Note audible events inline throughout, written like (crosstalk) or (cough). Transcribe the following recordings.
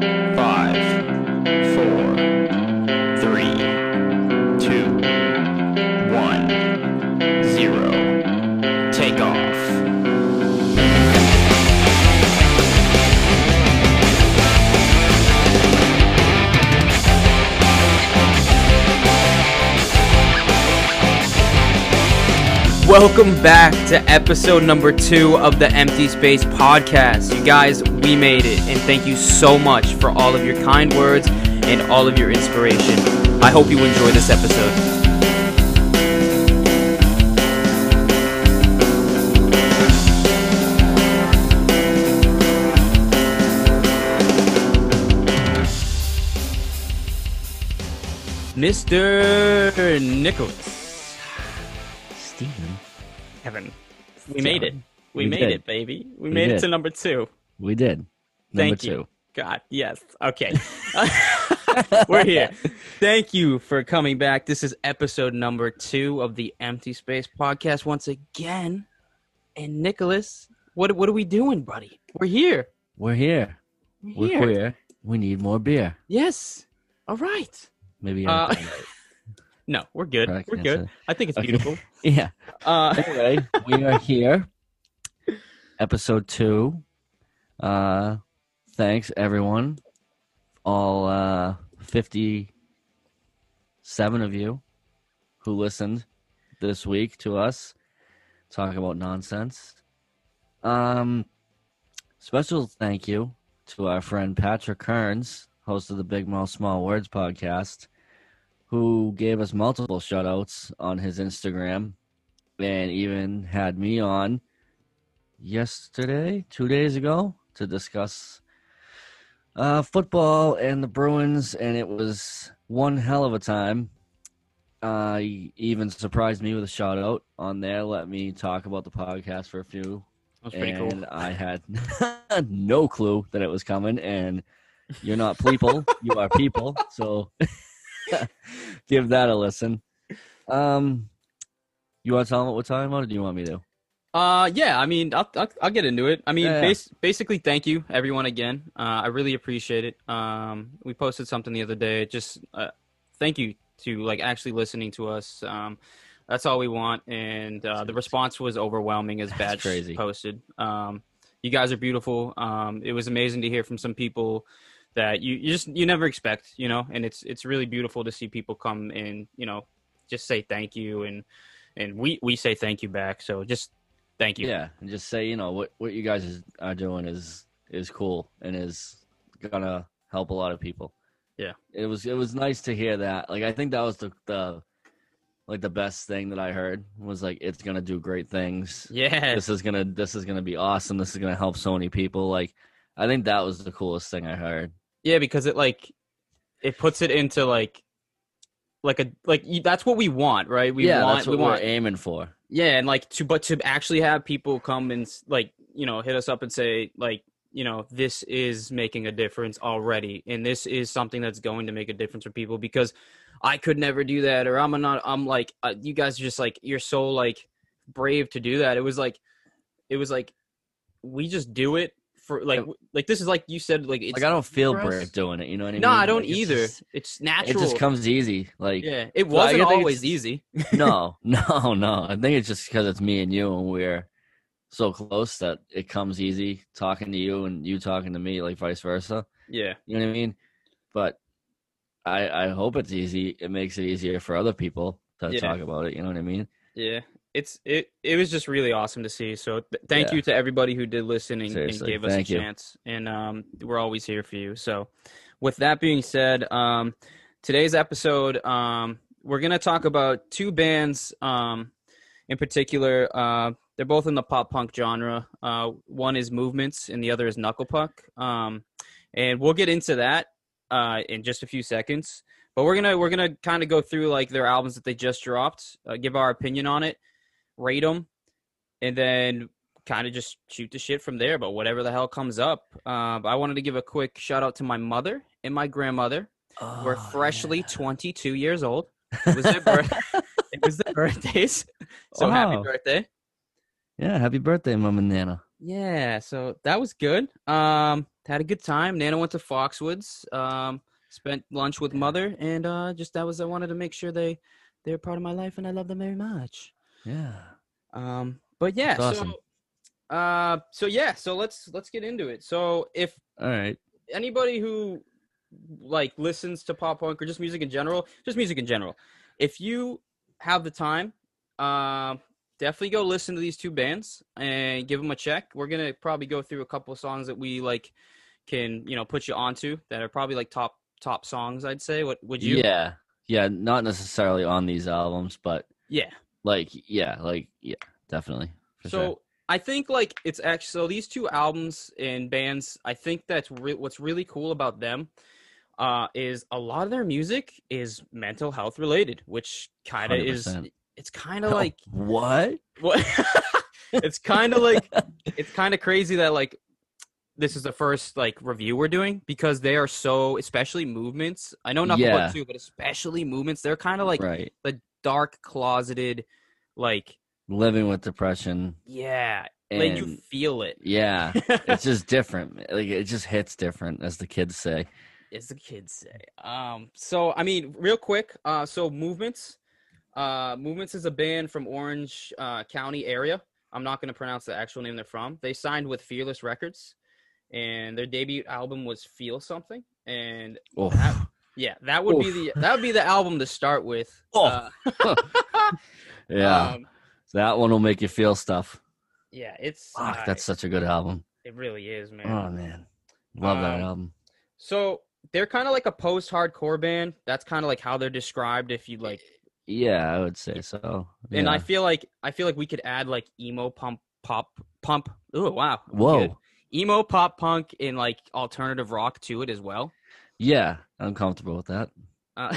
Five, Welcome back to episode number two of the Empty Space Podcast. You guys, we made it, and thank you so much for all of your kind words and all of your inspiration. I hope you enjoy this episode. Mr. Nicholas. We made it. We, We made did. it, baby. We, We made it to number two. We did. Number Thank two. you. God, yes. Okay. (laughs) We're here. Thank you for coming back. This is episode number two of the Empty Space Podcast once again. And Nicholas, what what are we doing, buddy? We're here. We're here. We're We're here. queer. We need more beer. Yes. All right. Maybe. Uh? No, we're good. Correct we're good. I think it's Okay. beautiful. (laughs) yeah. Uh, Anyway, we are here. Episode two. Uh, thanks everyone. All uh, fifty-seven of you who listened this week to us talk about nonsense. Um, special thank you to our friend Patrick Kearns, host of the Big Mouth Small Words podcast, who gave us multiple shout outs on his Instagram and even had me on yesterday, two days ago, to discuss uh, football and the Bruins, and it was one hell of a time. Uh, he even surprised me with a shout out on there. Let me talk about the podcast for a few that's pretty and cool. I had (laughs) no clue that it was coming. And you're not people, you are people. So (laughs) give that a listen. Um, you want to tell them what we're talking about, or do you want me to? Uh, yeah. I mean, I'll I'll, I'll get into it. I mean, Yeah, yeah. bas- basically, thank you everyone again. Uh, I really appreciate it. Um, we posted something the other day. Just uh, thank you to like actually listening to us. Um, that's all we want, and uh, the response was overwhelming as Badge crazy. posted. Um, you guys are beautiful. Um, it was amazing to hear from some people that you, you just you never expect, you know, and it's it's really beautiful to see people come and you know just say thank you and and we we say thank you back. So just thank you. Yeah, and just say you know what what you guys are doing is is cool and is gonna help a lot of people. Yeah. it was it was nice to hear that. Like I think that was the the like the best thing that I heard was like it's gonna do great things. Yeah. this is gonna this is gonna be awesome. This is gonna help so many people. Like I think that was the coolest thing I heard. Yeah, because it like it puts it into like like a like that's what we want, right? We yeah, want that's what we we're want aiming for. yeah, and like to but to actually have people come and like you know hit us up and say like you know this is making a difference already, and this is something that's going to make a difference for people because I could never do that, or I'm not. I'm like uh, you guys are just like you're so like brave to do that. It was like it was like we just do it for like like this is like you said like it's Like I don't feel brave doing it. You know what I mean? no, I don't Like, it's either. just- it's natural. it just comes easy. Like yeah, it wasn't always easy. (laughs) no, no, no. I think it's just because it's me and you, and we're so close that it comes easy talking to you and you talking to me, like vice versa. Yeah, You know what I mean? But I I hope it's easy. It makes it easier for other people to Yeah. talk about it. You know what I mean? yeah. It's it. It was just really awesome to see. So th- thank Yeah. you to everybody who did listen and, and gave us a you. chance. And um, we're always here for you. So, with that being said, um, today's episode, um, we're gonna talk about two bands, um, in particular. Uh, they're both in the pop punk genre. Uh, one is Movements, and the other is Knuckle Puck. Um, and we'll get into that uh, in just a few seconds. But we're gonna we're gonna kind of go through like their albums that they just dropped, uh, give our opinion on it, rate them, and then kind of just shoot the shit from there. But whatever the hell comes up, uh, I wanted to give a quick shout out to my mother and my grandmother. We're Oh, freshly yeah. 22 years old. It was their birth. (laughs) (laughs) it was their birthdays. So happy birthday! Yeah, happy birthday, Mom and Nana. Yeah, so that was good. Um, had a good time. Nana went to Foxwoods. Um, spent lunch with mother, and uh, just that was I wanted to make sure they they're part of my life, and I love them very much. Yeah. Um, but yeah, That's awesome. so uh, so yeah, so let's let's get into it. So if All right. anybody who like listens to pop punk or just music in general, just music in general, if you have the time, um, definitely go listen to these two bands and give them a check. We're gonna probably go through a couple of songs that we like can you know put you onto that are probably like top top songs. I'd say. What would you? Yeah. Yeah. Not necessarily on these albums, but Yeah. Like, yeah, like, yeah, definitely. So sure. I think like it's actually so these two albums and bands. I think that's re- what's really cool about them. Uh, is a lot of their music is mental health related, which kind of is. It's kind of (laughs) like what? what? (laughs) it's kind of like it's kind of crazy that like this is the first like review we're doing because they are so especially movements. I know nothing Yeah. about too, but especially movements. They're kind of like right. the dark closeted, like Living with depression. yeah, And like you feel it. yeah, it's just (laughs) different. Like it just hits different, as the kids say. as the kids say. Um, so I mean, real quick, uh, so Movements, uh, Movements is a band from Orange uh, County area. I'm not going to pronounce the actual name they're from. They signed with Fearless Records, and their debut album was Feel Something. And that, yeah, that would be the that would be the album to start with. Oh. Uh, (laughs) yeah. um, that one will make you feel stuff. yeah, it's Fuck, uh, that's such a good album. it really is, man. Oh man, love that Um, album. So they're kind of like a post-hardcore band. That's kind of like how they're described. If you like Yeah, I would say so. and I feel like I feel like we could add like emo pump pop pump. Oh wow! whoa, emo pop punk and like alternative rock to it as well. Yeah, I'm comfortable with that. Uh,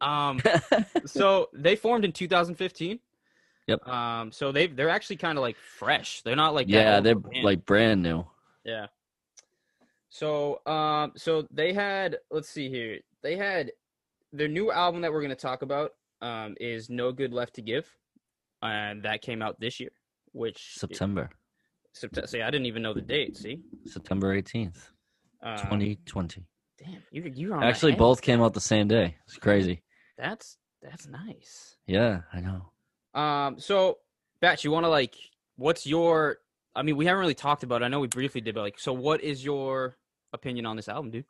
(laughs) um, (laughs) so they formed in 2015. Yep. Um, so they they're actually kind of like fresh. They're not like yeah, they're band. like brand new. yeah. So um, so they had let's see here. They had their new album that we're gonna talk about um is No Good Left to Give, and that came out this year. Which September, September. See, I didn't even know the date. See, September 18th, um, 2020. Damn, you you on Actually, head. both came out the same day. It's crazy. That's that's nice. Yeah, I know. Um, so Batch, you want to like, what's your? I mean, we haven't really talked about. it. I know we briefly did, but like, so what is your opinion on this album, dude?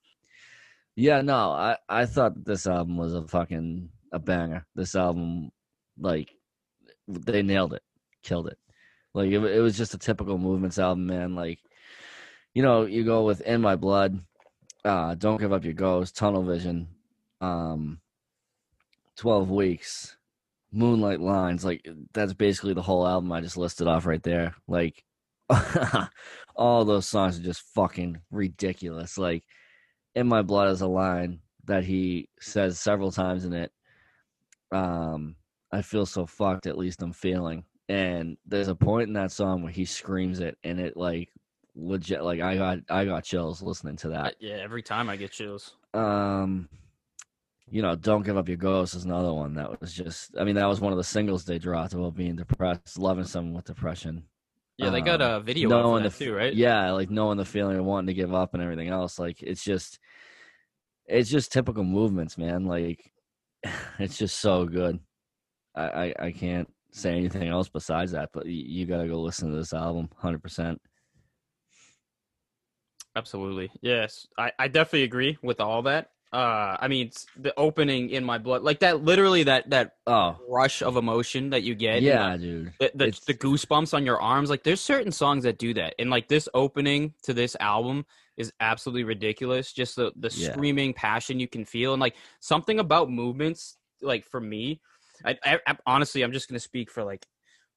Yeah, no, I I thought this album was a fucking a banger. This album, like, they nailed it, killed it. Like it, it was just a typical movements album, man. Like, you know, you go with "In My Blood," uh, "Don't Give Up Your Ghost," "Tunnel Vision," um, "12 Weeks," "Moonlight Lines." Like that's basically the whole album I just listed off right there. Like, (laughs) all those songs are just fucking ridiculous. Like in my blood is a line that he says several times in it um i feel so fucked at least i'm feeling and there's a point in that song where he screams it and it like legit like i got i got chills listening to that yeah, every time I get chills. um you know don't give up your ghost is another one that was just i mean that was one of the singles they dropped about being depressed loving someone with depression Yeah, they got Um, a video knowing of that the too, right? yeah like knowing the feeling of wanting to give up and everything else like it's just it's just typical movements man like (laughs) it's just so good i i, I can't say anything else besides that but you, you gotta go listen to this album 100% Absolutely. Yes, I I definitely agree with all that. Uh, I mean, it's the opening in my blood, like that, literally that that oh rush of emotion that you get. yeah like, dude the the, the goosebumps on your arms like there's certain songs that do that and like this opening to this album is absolutely ridiculous just the the Yeah. screaming passion you can feel and like something about movements like for me I, I, I honestly i'm just gonna speak for like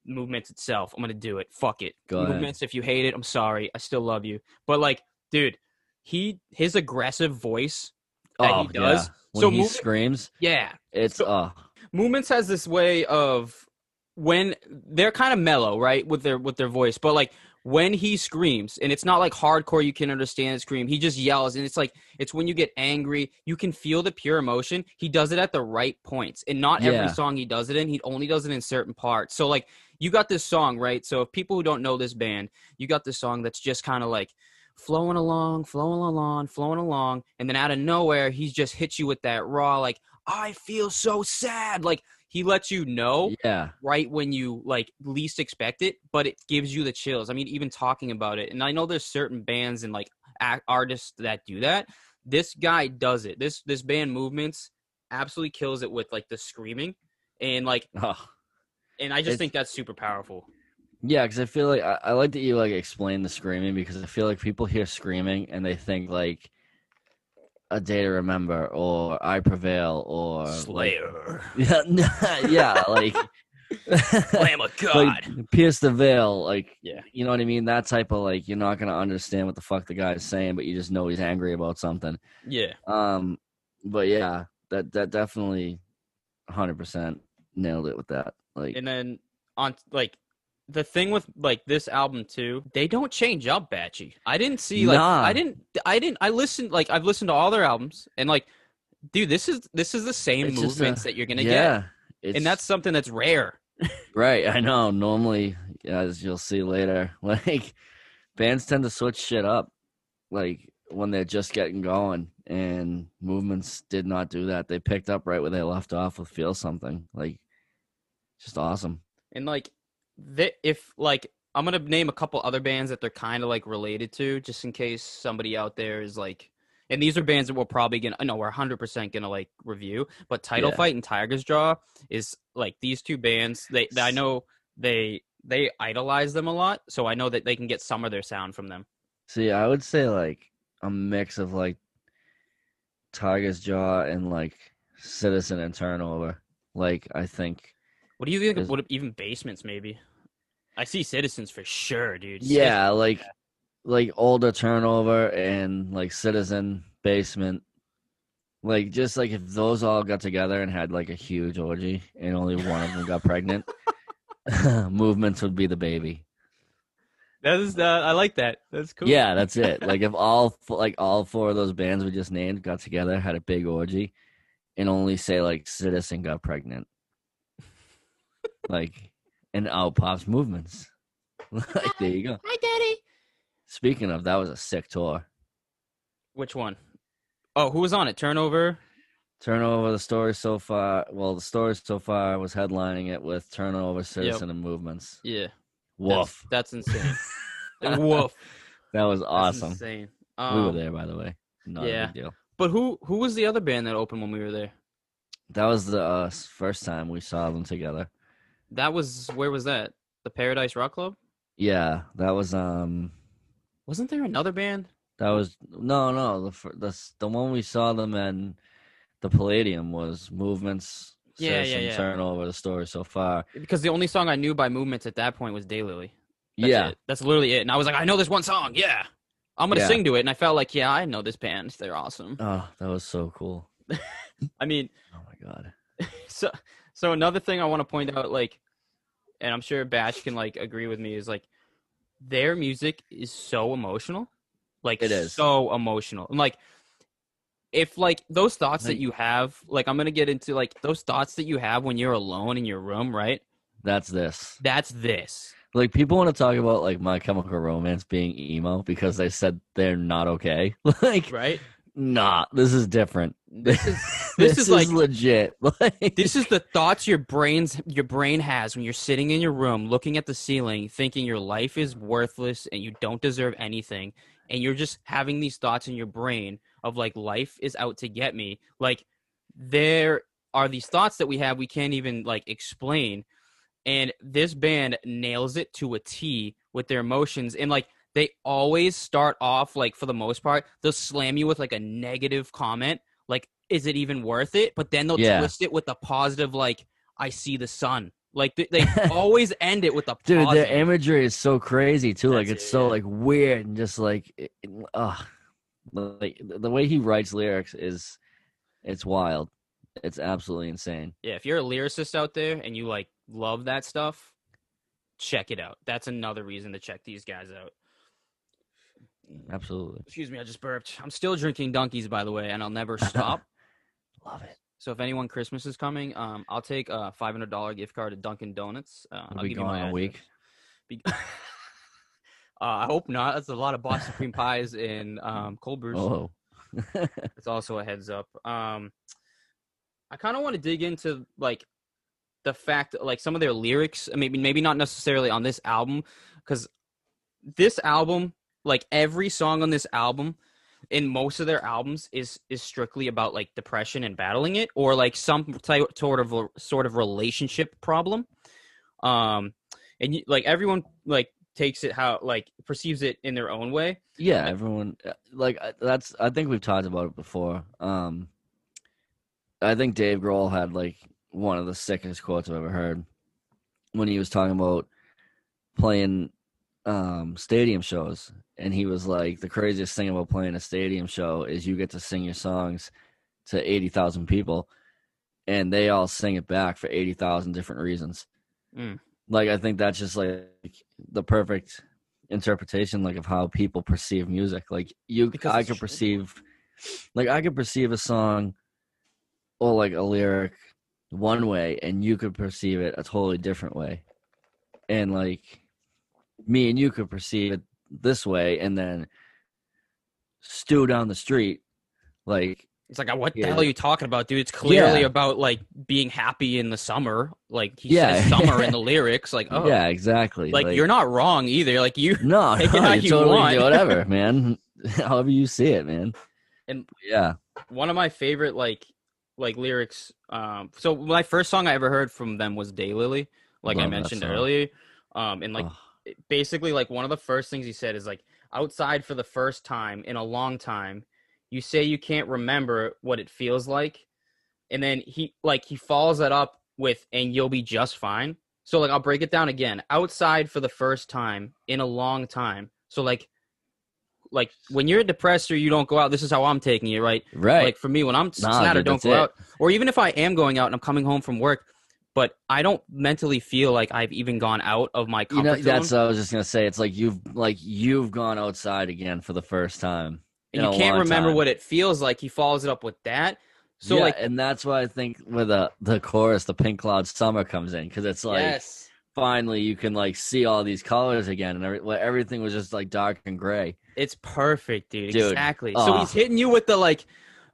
movements itself i'm gonna do it fuck it Go ahead. movements if you hate it i'm sorry i still love you but like dude he his aggressive voice that oh he does yeah. when so he movement- screams yeah it's So- oh movements has this way of when they're kind of mellow right with their with their voice but like when he screams and it's not like hardcore you can understand the scream he just yells and it's like it's when you get angry you can feel the pure emotion he does it at the right points and not every song he does it in he only does it in certain parts so like you got this song, right? So if people who don't know this band, you got this song that's just kind of like flowing along, flowing along, flowing along, and then out of nowhere, he just hits you with that raw, like, I feel so sad. Like he lets you know Yeah. right when you like least expect it, but it gives you the chills. I mean, even talking about it, and I know there's certain bands and like act, artists that do that. This guy does it. This this band movements absolutely kills it with like the screaming and like Oh. and I just think that's super powerful. Yeah, because I feel like I, I like that you like explain the screaming because I feel like people hear screaming and they think like a day to remember or I prevail or like- Slayer, (laughs) yeah, yeah, like (laughs) Lamb of God. like pierce the veil, like Yeah. you know what I mean. That type of like you're not gonna understand what the fuck the guy's saying, but you just know he's angry about something. yeah, Um, but yeah, that that definitely, hundred percent nailed it with that. Like, and then on like the thing with like this album too, they don't change up Batchy. I didn't see like Nah. I didn't I didn't I listened like I've listened to all their albums and like dude, this is this is the same It's just a- movements that you're gonna get. yeah, it's, And that's something that's rare. (laughs) right. I know. Normally, as you'll see later, (laughs) like bands tend to switch shit up, like when they're just getting going, and movements did not do that. They picked up right where they left off with "Feel Something." Like, just awesome. And like they, if like I'm gonna name a couple other bands that they're kind of like related to, just in case somebody out there is like, and these are bands that we're probably gonna, no, we're 100 percent gonna like review. But Title Yeah. Fight and Tigers Jaw is like these two bands. They, they I know they they idolize them a lot, so I know that they can get some of their sound from them. See, I would say like a mix of like Tigers Jaw and like Citizen and Turnover. Like, I think. What do you think? Is- of What even basements maybe? I see Citizens for sure, dude. Yeah, like like older turnover and like citizen basement. Like just like if those all got together and had like a huge orgy and only one of them got pregnant, (laughs) (laughs) movements would be the baby. that is. Uh, I like that. That's cool. Yeah, that's it. (laughs) Like if all like all four of those bands we just named got together, had a big orgy, and only say like citizen got pregnant, like and out pops movements. (laughs) like there you go. Hi, Daddy. Speaking of, that was a sick tour. Which one? Oh, who was on it? Turnover. Turnover, the story so far. Well, the story so far was headlining it with turnover, citizen, and movements. Yeah. Woof. That's, that's insane. (laughs) Woof. That was That's awesome. insane. we were Um, there, by the way. Not yeah. a big deal. But who who was the other band that opened when we were there? That was the uh, first time we saw them together. That was where was that? The Paradise Rock Club? Yeah, that was um, Wasn't there another band? that was no, no. The the the one we saw them in, the Palladium was movements. Yeah, yeah, yeah. Turnover, the story so far. Because the only song I knew by Movements at that point was Daylily. That's yeah, it. That's literally it. And I was like, I know this one song. Yeah. I'm gonna Yeah. sing to it. And I felt like, yeah, I know this band. They're awesome. oh, that was so cool. (laughs) I mean, Oh my god. (laughs) so so another thing I want to point mm-hmm. out, like, and I'm sure Bash can like agree with me, is like their music is so emotional, like It is. so emotional, and like if like those thoughts that you have, like I'm gonna get into like those thoughts that you have when you're alone in your room, right? That's this. That's this. Like people want to talk about like My Chemical Romance being emo because they said they're not okay. (laughs) like, Right? nah, this is different. This is (laughs) this, is like- legit. (laughs) Like, this is the thoughts your brains your brain has when you're sitting in your room looking at the ceiling thinking your life is worthless and you don't deserve anything and you're just having these thoughts in your brain of like life is out to get me like there are these thoughts that we have we can't even like explain and this band nails it to a T with their emotions and like they always start off like for the most part they'll slam you with like a negative comment is it even worth it but then they'll Yeah. twist it with a positive like i see the sun like they, they (laughs) always end it with a dude, positive. their imagery is so crazy too. like it's it, so yeah. like weird and just like, it, it- ugh. Like the way he writes lyrics is, it's wild. It's absolutely insane. yeah if you're a lyricist out there and you like love that stuff check it out that's another reason to check these guys out Absolutely excuse me i just burped i'm still drinking donkeys by the way and i'll never (laughs) stop love it. So if anyone Christmas is coming, um, I'll take a five hundred dollar gift card to Dunkin' Donuts. Uh, I'll be give you gone my a week. Be- (laughs) uh, I hope not. That's a lot of Boston cream pies and um, cold brews. Oh, (laughs) It's also a heads up. Um, I kind of want to dig into like the fact, like some of their lyrics. Maybe maybe not necessarily on this album, because this album, like every song on this album, in most of their albums, is is strictly about like depression and battling it, or like some type sort of sort of relationship problem. Um, and you, like everyone like takes it how like perceives it in their own way. yeah. Everyone uh, like that's. I think we've talked about it before. Um, I think Dave Grohl had like one of the sickest quotes I've ever heard when he was talking about playing um stadium shows and he was like the craziest thing about playing a stadium show is you get to sing your songs to 80,000 people and they all sing it back for 80,000 different reasons. Mm. Like I think that's just like the perfect interpretation like of how people perceive music. Like you Because I could perceive like I could perceive a song or like a lyric one way and you could perceive it a totally different way. And like me and you could perceive it this way and then stew down the street like It's like, what the Yeah. hell are you talking about, dude? It's clearly Yeah. about like being happy in the summer. Like he Yeah. says summer in (laughs) the lyrics. Like, oh, yeah exactly like, you're not wrong either. Like you, no, (laughs) take no you totally want. whatever (laughs) man however you see it man And- yeah one of my favorite like like lyrics. Um, so my first song I ever heard from them was Daylily, like I Love that mentioned earlier. Um, and like Ugh. Basically like one of the first things he said is like outside for the first time in a long time you say you can't remember what it feels like and then he like he follows that up with and you'll be just fine. So like i'll break it down again. Outside for the first time in a long time. So like like when you're depressed or you don't go out this is how i'm taking it right? Right. Like for me when i'm Nah, sad or don't go it. out. Or even if i am going out and i'm coming home from work but i don't mentally feel like i've even gone out of my you comfort know zone that's what i was just gonna say it's like you've like you've gone outside again for the first time and you can't remember time. what it feels like. He follows it up with that. So Yeah, like, and that's why i think with the the chorus the pink cloud summer comes in because it's like yes, finally you can like see all these colors again and every, everything was just like dark and gray it's perfect, dude. Dude, Exactly. So ah. he's hitting you with the like,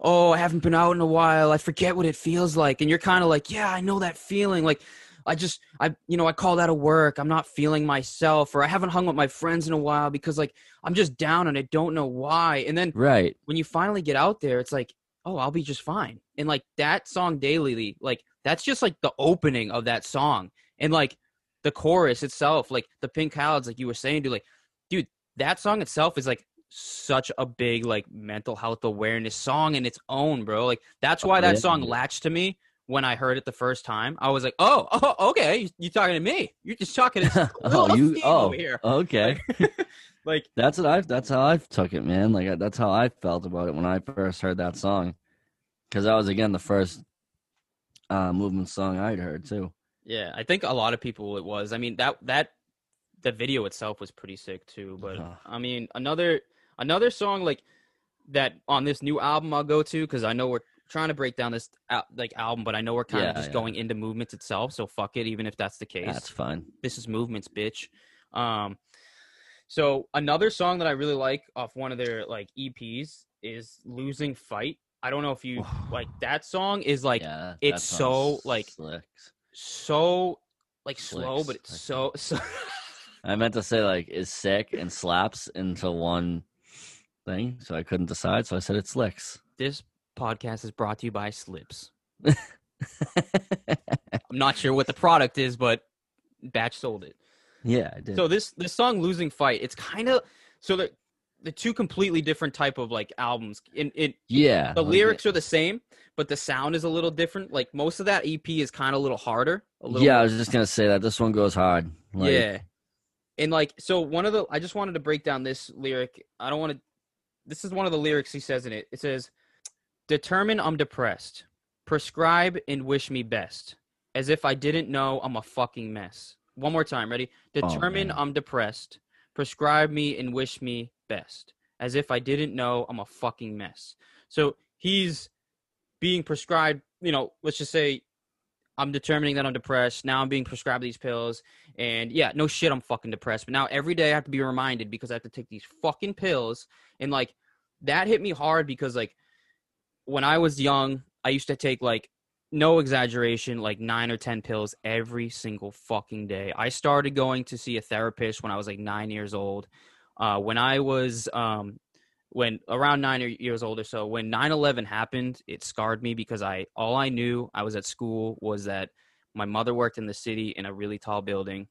oh, I haven't been out in a while. I forget what it feels like, and you're kind of like, yeah, I know that feeling. Like, I just, I, you know, I called out of work. I'm not feeling myself, or I haven't hung with my friends in a while because like I'm just down and I don't know why. And then right when you finally get out there, it's like, oh, I'll be just fine. And like that song Daylily, like that's just like the opening of that song. And like the chorus itself, like the pink clouds, like you were saying, dude, like, dude, that song itself is like such a big like mental health awareness song in its own, bro. Like that's why Oh, that yeah, song latched to me when I heard it the first time. I was like, oh, (laughs) oh okay, you, you talking to me? You're just talking to (laughs) oh you oh here. okay Like (laughs) that's what i that's how i took it man like that's how i felt about it when i first heard that song because that was again the first uh movement song i'd heard too Yeah, I think a lot of people it was. I mean that that the video itself was pretty sick too. But Uh-huh. I mean another another song like that on this new album I'll go to because I know we're trying to break down this like album, but I know we're kind Yeah, of just yeah. going into movements itself. So fuck it, even if that's the case. that's fine this is movements, bitch. Um, so another song that I really like off one of their like EPs is "Losing Fight." I don't know if you (sighs) like that song. Is like yeah, it's so, like, slick. so like slow, but it's so (laughs) so. I meant to say like is sick and slaps into one thing, so I couldn't decide. So I said it slicks. this podcast is brought to you by Slips. (laughs) I'm not sure what the product is, but Batch sold it. yeah, I did. So this this song "Losing Fight," it's kind of so the the two completely different type of like albums. In it, yeah, the lyrics are the same, but the sound is a little different. Like most of that EP is kind of a little harder. A little Yeah, I was just gonna say that this one goes hard. Like, yeah. And like so one of the I just wanted to break down this lyric. I don't want to this is one of the lyrics he says in it. It says determine I'm depressed. Prescribe and wish me best. As if I didn't know I'm a fucking mess. One more time, ready? Oh, determine man. I'm depressed. Prescribe me and wish me best. As if I didn't know I'm a fucking mess. So he's being prescribed you know, let's just say I'm determining that I'm depressed. Now I'm being prescribed these pills. And yeah, no shit, I'm fucking depressed. But now every day I have to be reminded because I have to take these fucking pills. And like that hit me hard because like when I was young, I used to take like no exaggeration, like nine or 10 pills every single fucking day. I started going to see a therapist when I was like nine years old. Uh, when I was um, when around nine years old or so when 9-11 happened it scarred me because i all i knew i was at school was that my mother worked in the city in a really tall building.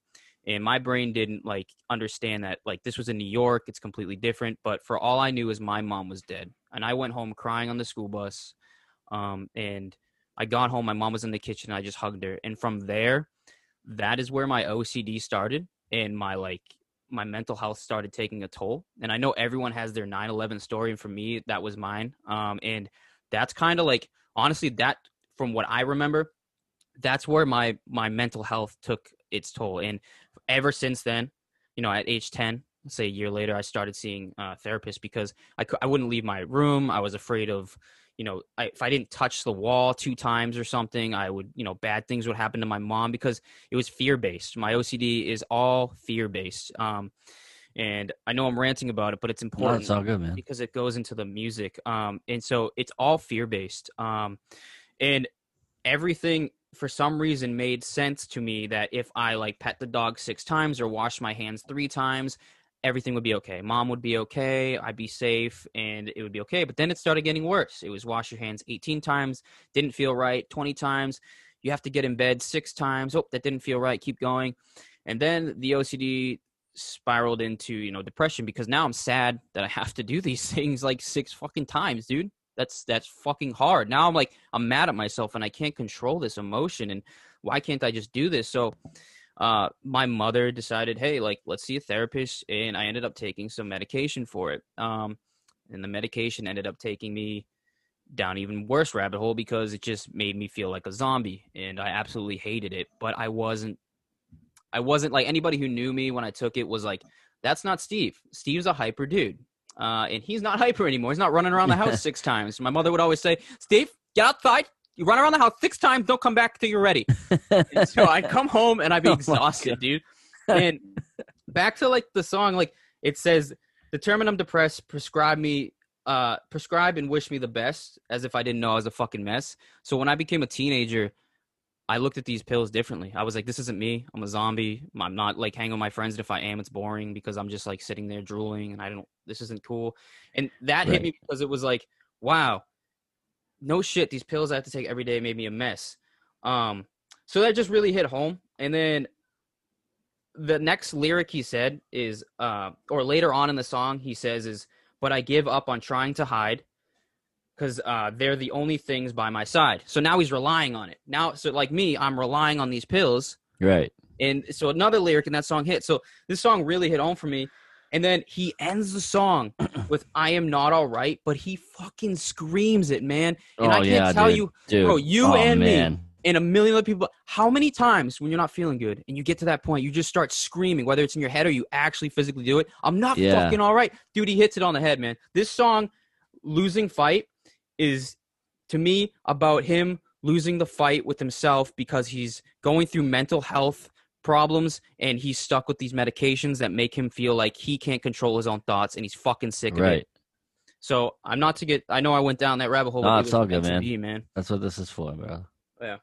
And my brain didn't like understand that like this was in new york it's completely different but for all i knew is my mom was dead. And i went home crying on the school bus um, and i got home my mom was in the kitchen i just hugged her. And from there that is where my ocd started and my like my mental health started taking a toll. And I know everyone has their 9 11 story. And for me, that was mine. Um, and that's kind of like, honestly, that from what I remember, that's where my my mental health took its toll. And ever since then, you know, at age 10, say a year later, I started seeing uh, therapists because I, I wouldn't leave my room. I was afraid of you know, I, if I didn't touch the wall two times or something, I would, you know, bad things would happen to my mom because it was fear based. My OCD is all fear based. Um, and I know I'm ranting about it, but it's important. No, it's all good, man. Because it goes into the music. Um, and so it's all fear based. Um, and everything for some reason made sense to me that if I like pet the dog six times or wash my hands three times, everything would be okay. Mom would be okay. I'd be safe and it would be okay. But then it started getting worse. It was wash your hands 18 times, didn't feel right, 20 times. You have to get in bed six times. Oh, that didn't feel right. Keep going. And then the OCD spiraled into, you know, depression because now I'm sad that I (laughs) have to do these things like six fucking times, dude. That's that's fucking hard. Now I'm like I'm mad at myself and I can't control this emotion and why can't I just do this? So uh, my mother decided, hey, like, let's see a therapist. And I ended up taking some medication for it. Um, and the medication ended up taking me down even worse rabbit hole because it just made me feel like a zombie and I absolutely hated it. But I wasn't, I wasn't like anybody who knew me when I took it was like, that's not Steve. Steve's a hyper dude. Uh, and he's not (laughs) hyper anymore. He's not running around the house six times. My mother would always say, Steve, get outside, you run around the house six times, don't come back till you're ready. (laughs) so I'd come home and I'd be oh exhausted, dude. And back to like the song, like it says, determine I'm depressed, prescribe me, uh, prescribe and wish me the best, as if I didn't know I was a fucking mess. So when I became a teenager, I looked at these pills differently. I was like, this isn't me. I'm a zombie. I'm not like hanging with my friends. And if I am, it's boring because I'm just like sitting there drooling and I don't, this isn't cool. And that right. hit me because it was like, wow, no shit, these pills I have to take every day made me a mess. Um, so that just really hit home. And then the next lyric he said is, uh, or later on in the song, he says is, "But I give up on trying to hide, because uh, they're the only things by my side." So now he's relying on it. Now, so like me, I'm relying on these pills. Right. And so another lyric in that song hit. So this song really hit home for me and then he ends the song (clears throat) with "I am not all right," but he fucking screams it, man. And oh, I can't yeah, tell dude. you, dude. bro, you oh, and man. me and a million other people. How many times when you're not feeling good and you get to that point, you just start screaming, whether it's in your head or you actually physically do it. I'm not yeah. fucking all right, dude. He hits it on the head, man. This song, "Losing Fight," is to me about him losing the fight with himself because he's going through mental health problems and he's stuck with these medications that make him feel like he can't control his own thoughts and he's fucking sick of right. it. So I'm not to get. I know I went down that rabbit hole. No, it's all good, man. Be, man. That's what this is for, bro. Yeah,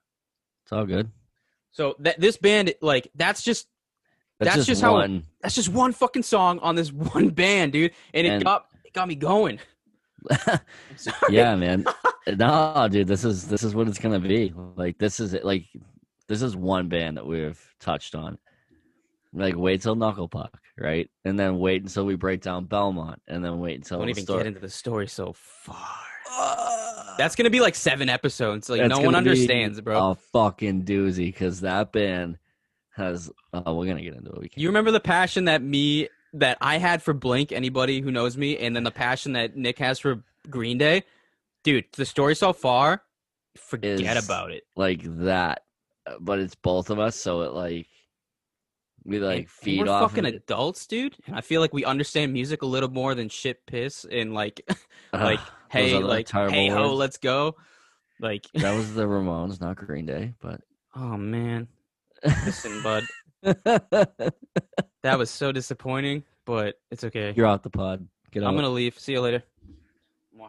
it's all good. So that this band, like, that's just that's, that's just, just how that's just one fucking song on this (laughs) one band, dude, and it and, got it got me going. (laughs) yeah, man. no, dude, this is this is what it's gonna be. Like this is like this is one band that we've touched on. Like wait till Knuckle Puck, right? And then wait until we break down Belmont, and then wait until don't even story. get into the story so far. Uh, That's gonna be like seven episodes. Like no one understands, bro. A fucking doozy, because that band has. Oh, we're gonna get into it. We You remember the passion that me that I had for Blink? Anybody who knows me, and then the passion that Nick has for Green Day, dude. The story so far, forget about it. Like that Uh, but it's both of us, so it like we like and feed we're off. fucking of adults, dude. and I feel like we understand music a little more than shit, piss, and like, (laughs) like, hey, like, hey ho, let's go. Like, That was (laughs) the Ramones, not Green Day, but oh man, listen, bud, (laughs) that was so disappointing, but it's okay. you're out the pod. Get out. I'm gonna leave. See you later.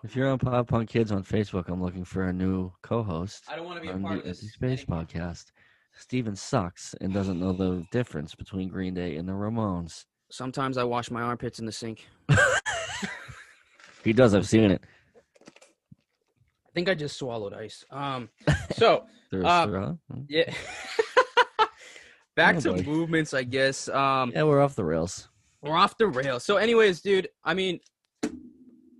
If you're on Pop Punk Kids on Facebook, I'm looking for a new co-host I don't want to be a on part the of this Empty Space podcast. Steven sucks and doesn't know the (sighs) difference between Green Day and the Ramones. Sometimes I wash my armpits in the sink. (laughs) He does. I've seen it. I think I just swallowed ice. Um, (laughs) so Uh, uh, yeah. (laughs) Back Oh, to boy. movements, I guess. Um, yeah, we're off the rails. we're off the rails. So, anyways, dude, I mean,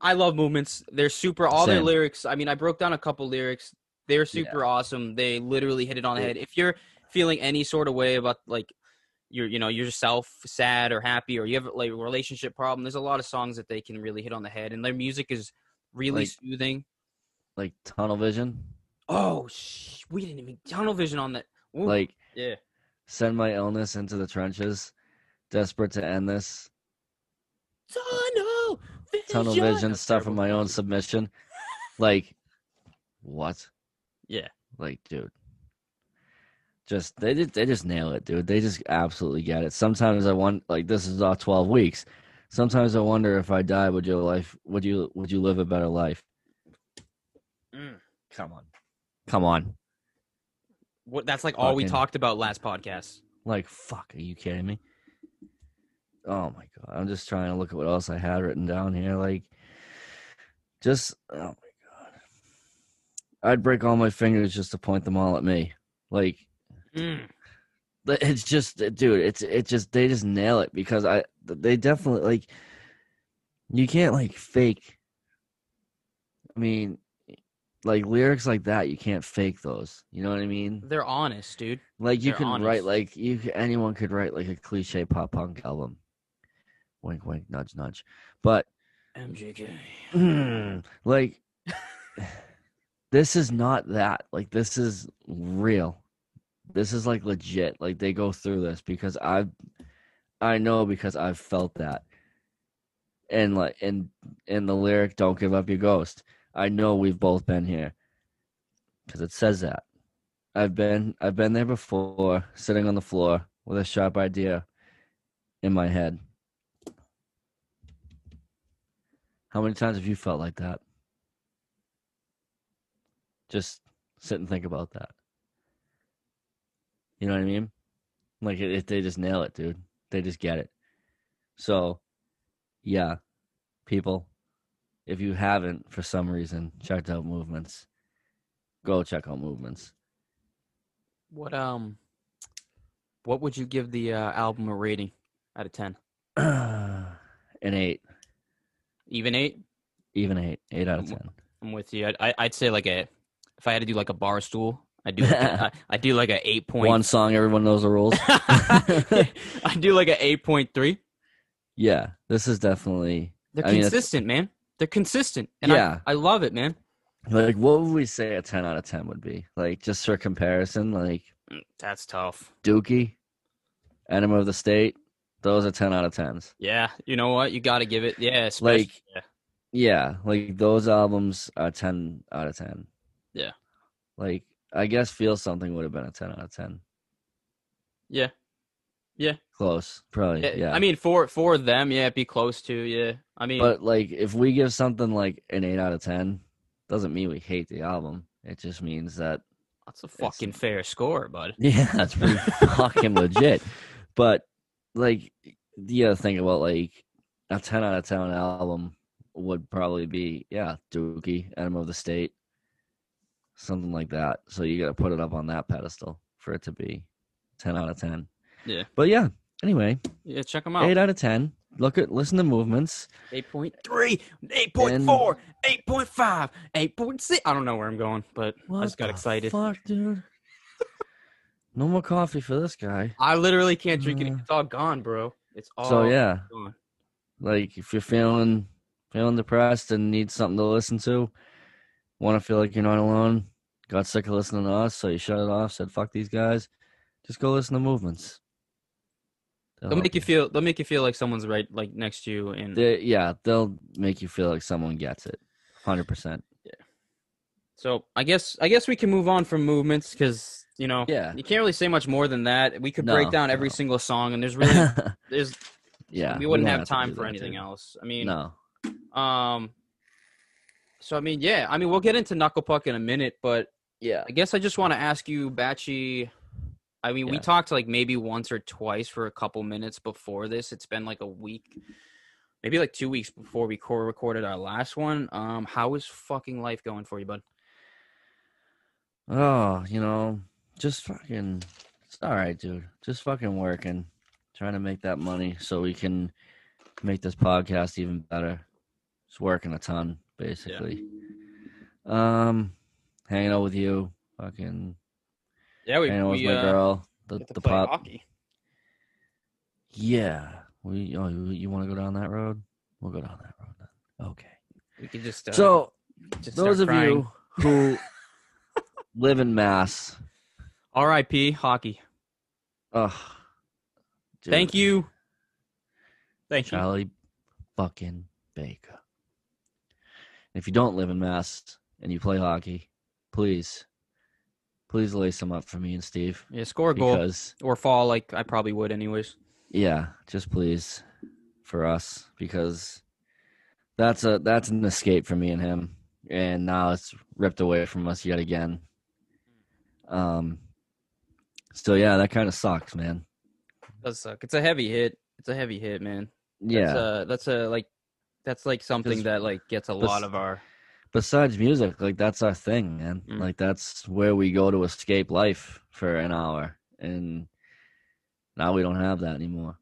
I love movements. They're super. All their lyrics. I mean, I broke down a couple lyrics. They're super awesome. They literally hit it on the head. If you're feeling any sort of way about like you're, you know, yourself sad or happy, or you have like a relationship problem, there's a lot of songs that they can really hit on the head, and their music is really Like- soothing. Like Tunnel Vision. Oh, sh- we didn't even tunnel vision on that. Ooh, Like yeah. send my illness into the trenches. Desperate to end this. Tunnel. (laughs) Tunnel vision. Stuff terrible. my own submission. Like what? Yeah. Like, dude. Just they just they just nail it, dude. They just absolutely get it. Sometimes I want like this is all twelve weeks. Sometimes I wonder if I die, would your life would you would you live a better life? Mm. Come on. Come on. What? That's like all we talked about last podcast. Like fuck, are you kidding me? Oh my god. I'm just trying to look at what else I had written down here. Like just oh my god. I'd break all my fingers just to point them all at me. Like Mm. It's just dude it's it just they just nail it because i they definitely like you can't like fake i mean like lyrics like that you can't fake those you know what i mean They're honest, dude. like you They're can honest. write like you anyone could write like a cliche pop punk album wink wink nudge nudge. But MGK. Hmm, like (laughs) this is not that like this is real. This is like legit like they go through this because i've i know because i've felt that. And like and in the lyric don't give up your ghost i know we've both been here because it says that. I've been i've been there before sitting on the floor with a sharp idea in my head how many times have you felt like that just sit and think about that. You know what I mean? Like it, they just nail it, dude. They just get it. So, yeah, people, if you haven't for some reason checked out movements, go check out movements. What um, what would you give the uh, album a rating out of ten? (clears throat) An eight, Even eight. even eight, eight out of ten. I'm with you. I'd, I- I'd say like a. If I had to do like a bar stool, I do. Like a, (laughs) I, I do like a eight point. One song, everyone knows the rules. (laughs) I do like a eight point three. yeah, this is definitely They're I mean, consistent, man. They're consistent, and Yeah. I, I love it, man. like what would we say a ten out of ten would be? Like just for comparison, like Mm, That's tough. Dookie, Enema of the State, those are 10 out of 10s. Yeah, you know what? You got to give it. Yeah, especially, Like- yeah. Yeah, like those albums are 10 out of 10. Yeah. Like, I guess Feel Something would have been a 10 out of 10. yeah, Yeah. Close, probably. yeah. Yeah. I mean, for for them, yeah, it'd be close to. Yeah, I mean, but like, if we give something like an 8 out of 10, doesn't mean we hate the album. It just means that, that's a fucking fair score, bud. (laughs) yeah, that's pretty fucking legit. (laughs) But, like, the other thing about, like, a 10 out of 10 album would probably be, yeah, Dookie, Enema of the State, something like that. So you got to put it up on that pedestal for it to be 10 out of 10. Yeah. But yeah, anyway, Yeah, check them out. 8 out of 10. Look at, listen to movements. 8.3, 8.4, 8.5, 8.6. I don't know where I'm going, but I just got the excited. Fuck, dude. No more coffee for this guy. I literally can't drink it. Uh, It's all gone, bro. It's all so yeah, gone. like if you're feeling feeling depressed and need something to listen to, want to feel like you're not alone, got sick of listening to us, so you shut it off, said fuck these guys, just go listen to movements. They'll They'll make you feel. They'll make you feel like someone's right, like next to you, and They, yeah, they'll make you feel like someone gets it, hundred percent. Yeah. So I guess I guess we can move on from movements because you know Yeah. you can't really say much more than that. We could No, break down every no. single song, and there's really (laughs) there's yeah. we wouldn't don't have time for anything dude. else. I mean, No. um, so I mean, yeah, I mean we'll get into knuckle puck in a minute, but Yeah. I guess I just want to ask you, Batchy. I mean, we talked like maybe once or twice for a couple minutes before this. It's been like a week, maybe like two weeks before we core recorded our last one. Um, how is fucking life going for you, bud? Oh, you know, just fucking. It's all right, dude. Just fucking working, trying to make that money so we can make this podcast even better. Just working a ton, basically. Um, hanging out with you, fucking Yeah, we, hanging out with we my uh, girl, the the pop. hockey. Yeah, we. Oh, you, you want to go down that road? We'll go down that road then. Okay. We could just uh, so just those of you who (laughs) live in Mass, R.I.P. hockey. ugh. Thank you. Thank you. Charlie fucking Baker. If you don't live in Mass and you play hockey, please, please lace them up for me and Steve. Yeah, score a goal Because or fall like I probably would anyways. yeah, just please for us because that's a that's an escape for me and him, and now it's ripped away from us yet again. Um. So yeah, that kind of sucks, man. does suck. It's a heavy hit. It's a heavy hit, man. That's Yeah. a, that's a like that's like something that like gets a bes- lot of our besides music, like that's our thing, man. Mm. Like that's where we go to escape life for an hour, and now we don't have that anymore.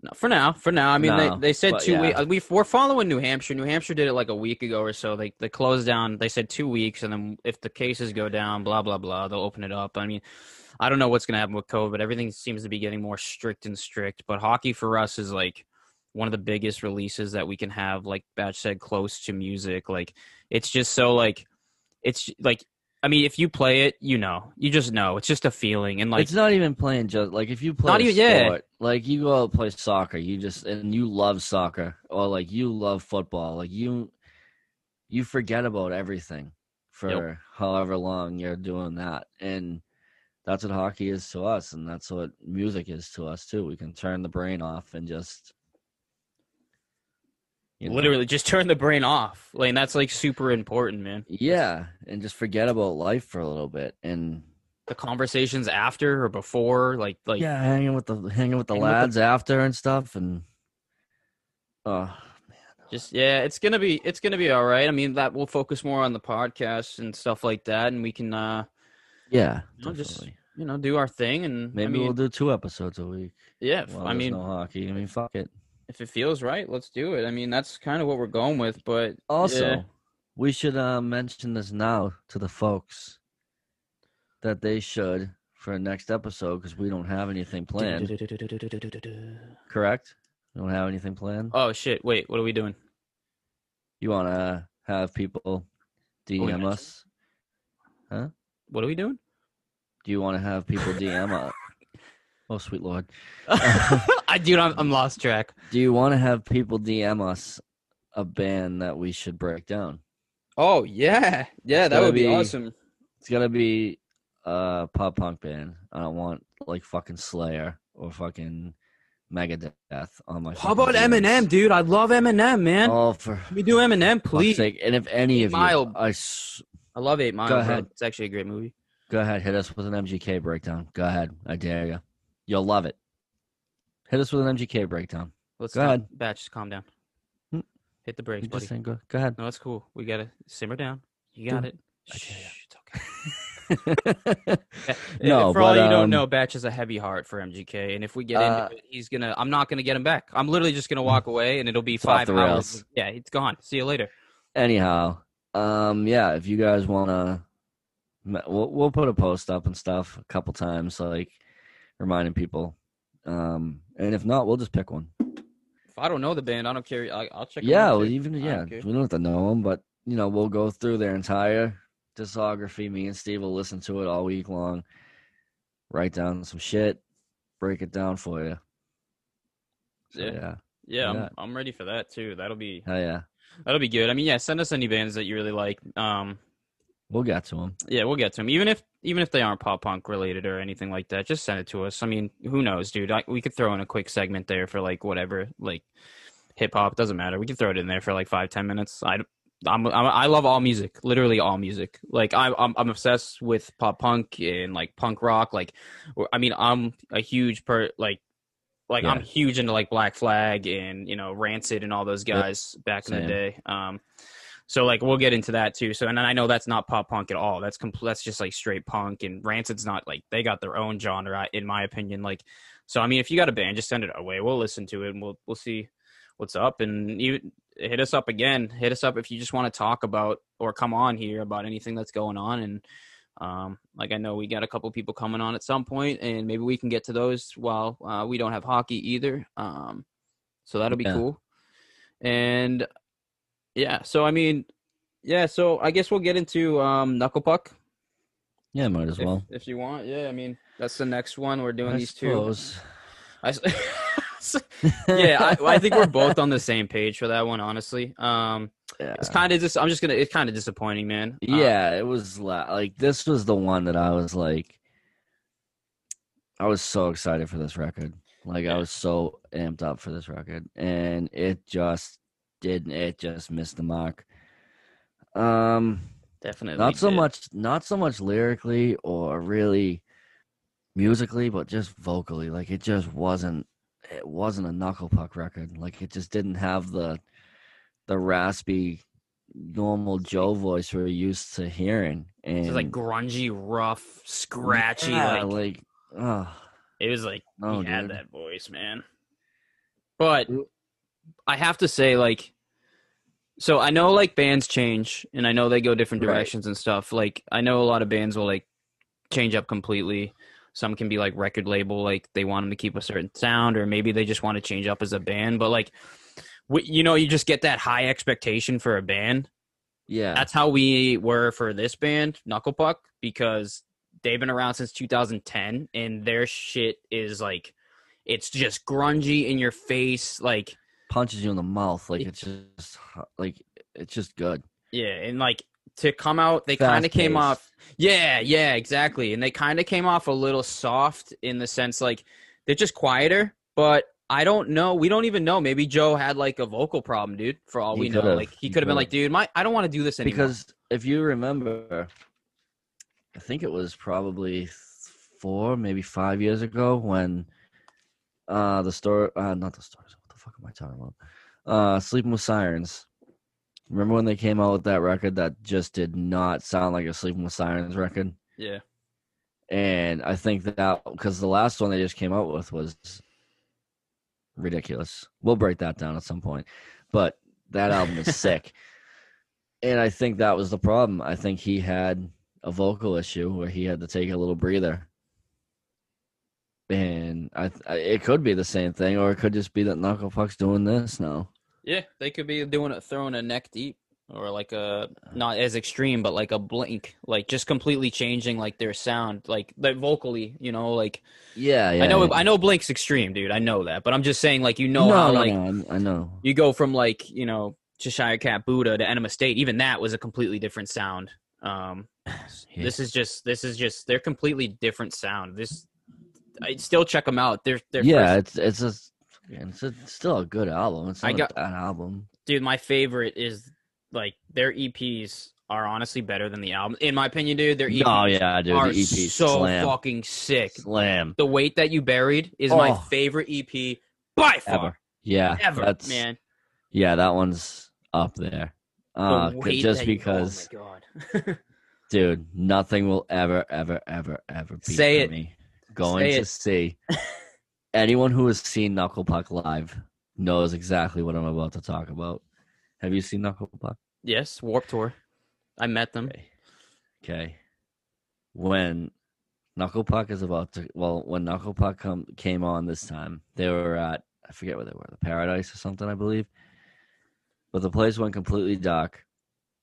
No, for now, for now. I mean, No, they, they said two yeah. weeks. Uh, we we're following New Hampshire. New Hampshire did it like a week ago or so. They they closed down. They said two weeks, and then if the cases go down, blah blah blah, they'll open it up. I mean, I don't know what's gonna happen with COVID. Everything seems to be getting more strict and strict. But hockey for us is like one of the biggest releases that we can have. Like Batch said, close to music. Like it's just so like it's like. I mean, if you play it, you know, you just know. It's just a feeling, and like it's not even playing just like if you play Not a even- yeah. like you go out and play soccer, you just and you love soccer or like you love football, like you you forget about everything for however long you're doing that, and that's what hockey is to us, and that's what music is to us too. We can turn the brain off and just you know, literally just turn the brain off. Like that's like super important, man. yeah, and just forget about life for a little bit and. the conversations after or before, like like yeah, hanging with the hanging with the Hanging with the- lads after and stuff, and oh just yeah, it's gonna be it's gonna be all right. I mean, that we'll focus more on the podcast and stuff like that, and we can uh yeah, No, just- you know do our thing. And Maybe I mean, we'll do two episodes a week. yeah, While I mean, no hockey. I mean, fuck it. If it feels right, let's do it. I mean, that's kind of what we're going with. But Also, yeah. we should uh, mention this now to the folks that they should for next episode because we don't have anything planned. (laughs) Correct? We don't have anything planned. oh shit! Wait, what are we doing? You want to have people DM mentioned us? What are we doing? Do you want to have people DM (laughs) us? Oh, sweet lord. (laughs) I dude, I'm, I'm lost track. Do you want to have people DM us a band that we should break down? Oh yeah, yeah, It's that gotta would be, be- awesome. It's gotta be a pop punk band. I don't want like fucking Slayer or fucking Megadeth on my. How fucking about DMs. Eminem, dude? I love Eminem, man. Oh, for Can we do Eminem, fuck's please? sake! And if any of Mile. you, I s- I love Eight Mile. Go bro. ahead. It's actually a great movie. go ahead, hit us with an MGK breakdown. Go ahead, I dare you. You'll love it. Hit us with an MGK breakdown. Let's Go calm- ahead. Batch, just calm down. Hmm. Hit the brakes, buddy. saying, go, go ahead. No, it's cool. We gotta simmer down. You got Do it. Shh, it's okay. (laughs) (laughs) no, for all but, you don't um, know, Batch is a heavy heart for MGK, and if we get Uh, into it, he's gonna. I'm not gonna get him back. I'm literally just gonna walk away, and it'll be five hours. rails. Yeah, it's gone. See you later. anyhow, um, yeah, if you guys wanna, we'll we'll put a post up and stuff a couple times, like reminding people. Um, and if not, we'll just pick one. If I don't know the band, I don't care. I, I'll check. Yeah, out, well, even yeah, don't we don't have to know them, but you know, we'll go through their entire discography. Me and Steve will listen to it all week long, write down some shit, break it down for you. So, Yeah. yeah, Yeah, I'm, I'm ready for that too. That'll be hell yeah. that'll be good. I mean, yeah, send us any bands that you really like. Um, We'll get to them. Yeah, we'll get to them. Even if even if they aren't pop punk related or anything like that, just send it to us. I mean, who knows, dude? I, we could throw in a quick segment there for like whatever, like hip hop. Doesn't matter. We could throw it in there for like five ten minutes. I I'm, I'm I love all music, literally all music. Like I, I'm I'm obsessed with pop punk and like punk rock. Like, I mean, I'm a huge per like like Yeah. I'm huge into like Black Flag and you know Rancid and all those Yep. guys back in the day. Um, so like we'll get into that too. So and I know that's not pop punk at all. That's compl- that's just like straight punk. And Rancid's not like they got their own genre in my opinion. Like, so I mean, if you got a band, just send it away. We'll listen to it and we'll we'll see what's up. And you hit us up again. Hit us up if you just want to talk about or come on here about anything that's going on. And um, like I know we got a couple people coming on at some point, and maybe we can get to those while uh, we don't have hockey either. Um, so that'll be Yeah. cool. And yeah, so I mean, yeah, so I guess we'll get into um, Knuckle Puck Yeah, might as well. if you want. Yeah, I mean that's the next one. We're doing I these two. suppose. I s- (laughs) yeah, I, I think we're both on the same page for that one. Honestly, um, Yeah. it's kind of just. I'm just gonna. It's kind of disappointing, man. Uh, Yeah, it was la- like this was the one that I was like, I was so excited for this record. Like I was so amped up for this record, and it just didn't. It just missed the mark. Um, definitely. not so did. much, not so much lyrically or really musically, but just vocally. Like it just wasn't. It wasn't a Knuckle Puck record. Like it just didn't have the, the raspy, normal Joe voice we're used to hearing. And It's like grungy, rough, scratchy. Yeah, like, like, oh, it was like no, he had that voice, man. But. I have to say, like, so I know like bands change, and I know they go different Right. directions and stuff. Like, I know a lot of bands will like change up completely. Some can be like record label, like they want them to keep a certain sound, or maybe they just want to change up as a band. But like, you know, you just get that high expectation for a band, Yeah, that's how we were for this band, Knuckle Puck, because they've been around since 2010 and their shit is like it's just grungy in your face like punches you in the mouth. Like it's just like it's just good. yeah and like to come out they kind of came off yeah yeah exactly and they kind of came off a little soft in the sense like they're just quieter but I don't know. We don't even know. Maybe Joe had like a vocal problem, dude. For all He we know, like he could have been like, "Dude, my I don't want to do this anymore." Because if you remember, I think it was probably four, maybe five years ago when uh the story, uh, not the stories. Fuck am I talking about? Uh, Sleeping with Sirens. Remember when they came out with that record that just did not sound like a Sleeping with Sirens record? yeah, And I think that because the last one they just came out with was ridiculous. We'll break that down at some point. But that album is (laughs) sick. And I think that was the problem. I think he had a vocal issue where he had to take a little breather. And I, I it could be the same thing, or it could just be that Knuckle Puck's doing this now. yeah, they could be doing it, throwing a Neck Deep, or like a not as extreme, but like a blink, like just completely changing like their sound, like like vocally, you know, like Yeah, yeah. I know yeah. I know Blink's extreme, dude. I know that, but I'm just saying, like you know no, how no, like no, I, I know. you go from like you know Cheshire Cat Buddha to Enema State. Even that was a completely different sound. Um, (sighs) Yeah. This is just this is just they're completely different sound. This I still check them out. They're they're yeah, first- it's it's a it's a, still a good album. It's I not got- a bad album. dude. My favorite is like their EPs are honestly better than the album, in my opinion, dude. Their EPs Oh yeah, dude, are the EP so slam, fucking sick. slam. The weight that you buried is my Oh. favorite EP by far Ever. Yeah, ever, that's man. yeah, that one's up there. Uh, weight just that you- because, oh my (laughs) dude, nothing will ever, ever, ever, ever beat Say it. me. Going to see anyone who has seen Knuckle Puck live knows exactly what I'm about to talk about. Have you seen Knuckle Puck? yes, Warp Tour. I met them. Okay. Okay. When Knuckle Puck is about to, well, when Knuckle Puck come, came on this time, they were at, I forget where they were, the Paradise or something, I believe. But the place went completely dark.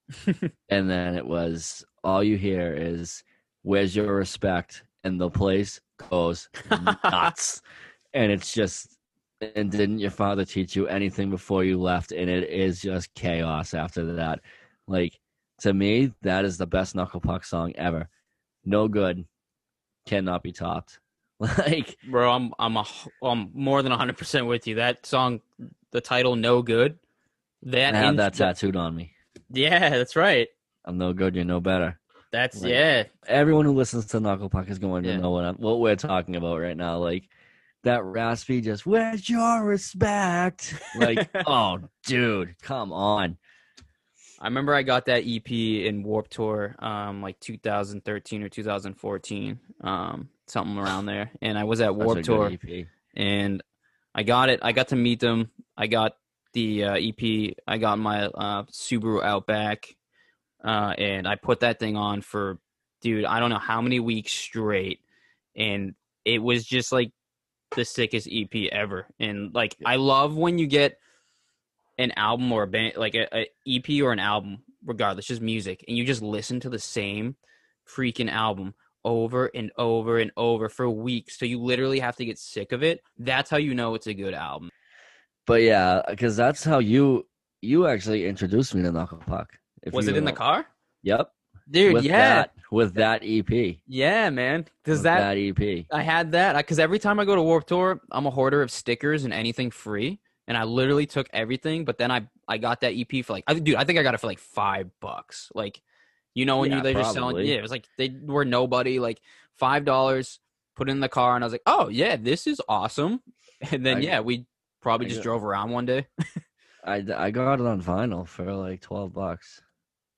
(laughs) and then it was, all you hear is, where's your respect? And the place goes nuts. (laughs) and it's just, and didn't your father teach you anything before you left? And it is just chaos after that. Like, to me, that is the best Knuckle Puck song ever. No good, cannot be topped. (laughs) Like, Bro, I'm I'm a I'm more than 100% with you. That song the title No Good. I That have in- that tattooed on me. Yeah, that's right. I'm no good, you're no better. That's Like- yeah. Everyone who listens to Knuckle Puck is going to Yeah. know what I'm, what we're talking about right now. Like that raspy, just where's your respect? Like, (laughs) oh, dude, come on. I remember I got that EP in Warp Tour, um, like 2013 or 2014, um, something around (sighs) there. And I was at Warp Tour, EP. and I got it. I got to meet them. I got the uh, EP. I got my uh, Subaru Outback, uh, and I put that thing on for, dude, I don't know how many weeks straight, and it was just like the sickest EP ever. And like, I love when you get an album or a band, like a, a EP or an album, regardless, just music, and you just listen to the same freaking album over and over and over for weeks. So you literally have to get sick of it. That's how you know it's a good album. But yeah, because that's how you you actually introduced me to Knuckle Puck. Was it in the car? Yep. Dude, with yeah. That, with that EP. Yeah, man. Does that, that EP. I had that because every time I go to Warp Tour, I'm a hoarder of stickers and anything free, and I literally took everything. But then I I got that EP for like, I, dude, I think I got it for like five bucks. Like, you know, when Yeah, you they're just selling, probably. yeah, it was like they were nobody. Like five dollars, put it in the car, and I was like, oh yeah, this is awesome. (laughs) And then I- yeah, we probably I just got- drove around one day. (laughs) I, I got it on vinyl for like 12 bucks.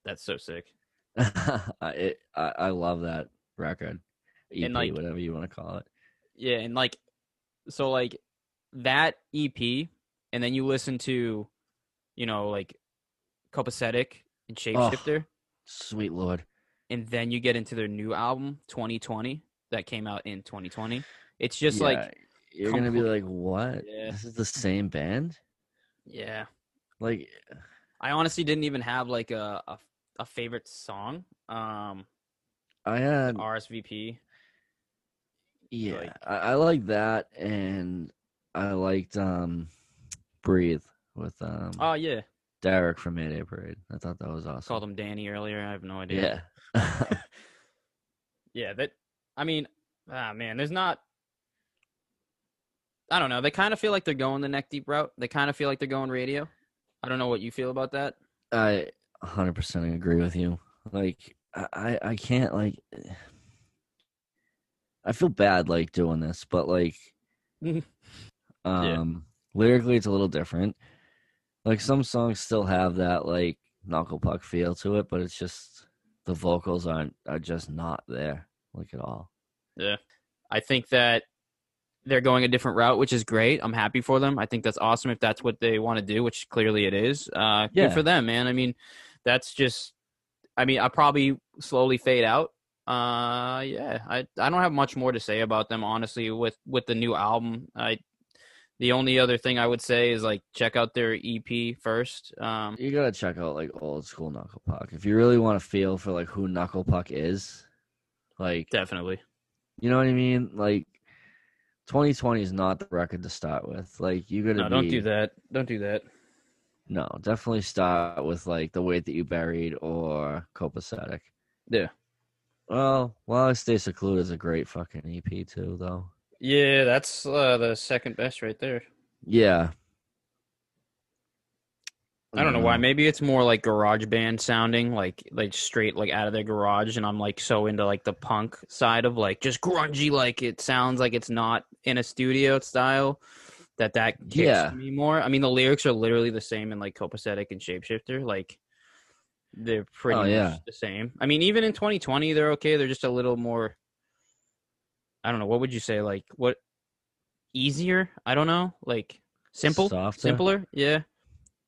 That's so sick. (laughs) I, it, I I love that record. EP, And, like- whatever you want to call it. Yeah, and like, so like that EP, and then you listen to, you know, like Copacetic and Shapeshifter. Sweet lord. and then you get into their new album 2020 that came out in 2020 it's just like you're gonna be like, what? Yeah. This is the same band? yeah Like, i honestly didn't even have like a a, a favorite song um I had RSVP yeah, like- I, I like that, and I liked um, breathe with um oh yeah. Derek from Mayday Parade. I thought that was awesome. called him danny earlier. I have no idea. Yeah. (laughs) yeah that i mean ah man there's not i don't know. They kind of feel like they're going the Neck Deep route. They kind of feel like they're going radio. I don't know what you feel about that. I 100% agree with you. Like I I can't like I feel bad like doing this, but like (laughs) um lyrically it's a little different. Like some songs still have that like Knuckle Puck feel to it, but it's just the vocals aren't are just not there like at all. Yeah. I think that they're going a different route, which is great. I'm happy for them. I think that's awesome if that's what they want to do, which clearly it is. Uh, Yeah. Good for them, man. I mean, that's just. I mean, I'll probably slowly fade out. Uh, yeah, I I don't have much more to say about them, honestly. With with the new album, I the only other thing I would say is like check out their EP first. Um, You gotta check out like old school Knuckle Puck if you really want to feel for like who Knuckle Puck is. Like definitely. You know what I mean? Like 2020 is not the record to start with. Like you gotta No, don't do that. Don't do that. No, definitely start with like the weight that you buried or Copacetic. Yeah. Well, while I stay secluded is a great fucking EP too, though. Yeah, that's uh, the second best right there. Yeah. I don't know why. Um, Maybe it's more like garage band sounding, like like straight like out of their garage, and I'm like so into like the punk side of like just grungy, like it sounds like it's not in a studio style. That that kicks Yeah. me more. I mean, the lyrics are literally the same in like Copacetic and Shapeshifter. Like they're pretty Oh, much yeah. the same. I mean, even in 2020, they're okay. They're just a little more. I don't know. What would you say? Like what? Easier? I don't know. Like simple, Softer? simpler. Yeah.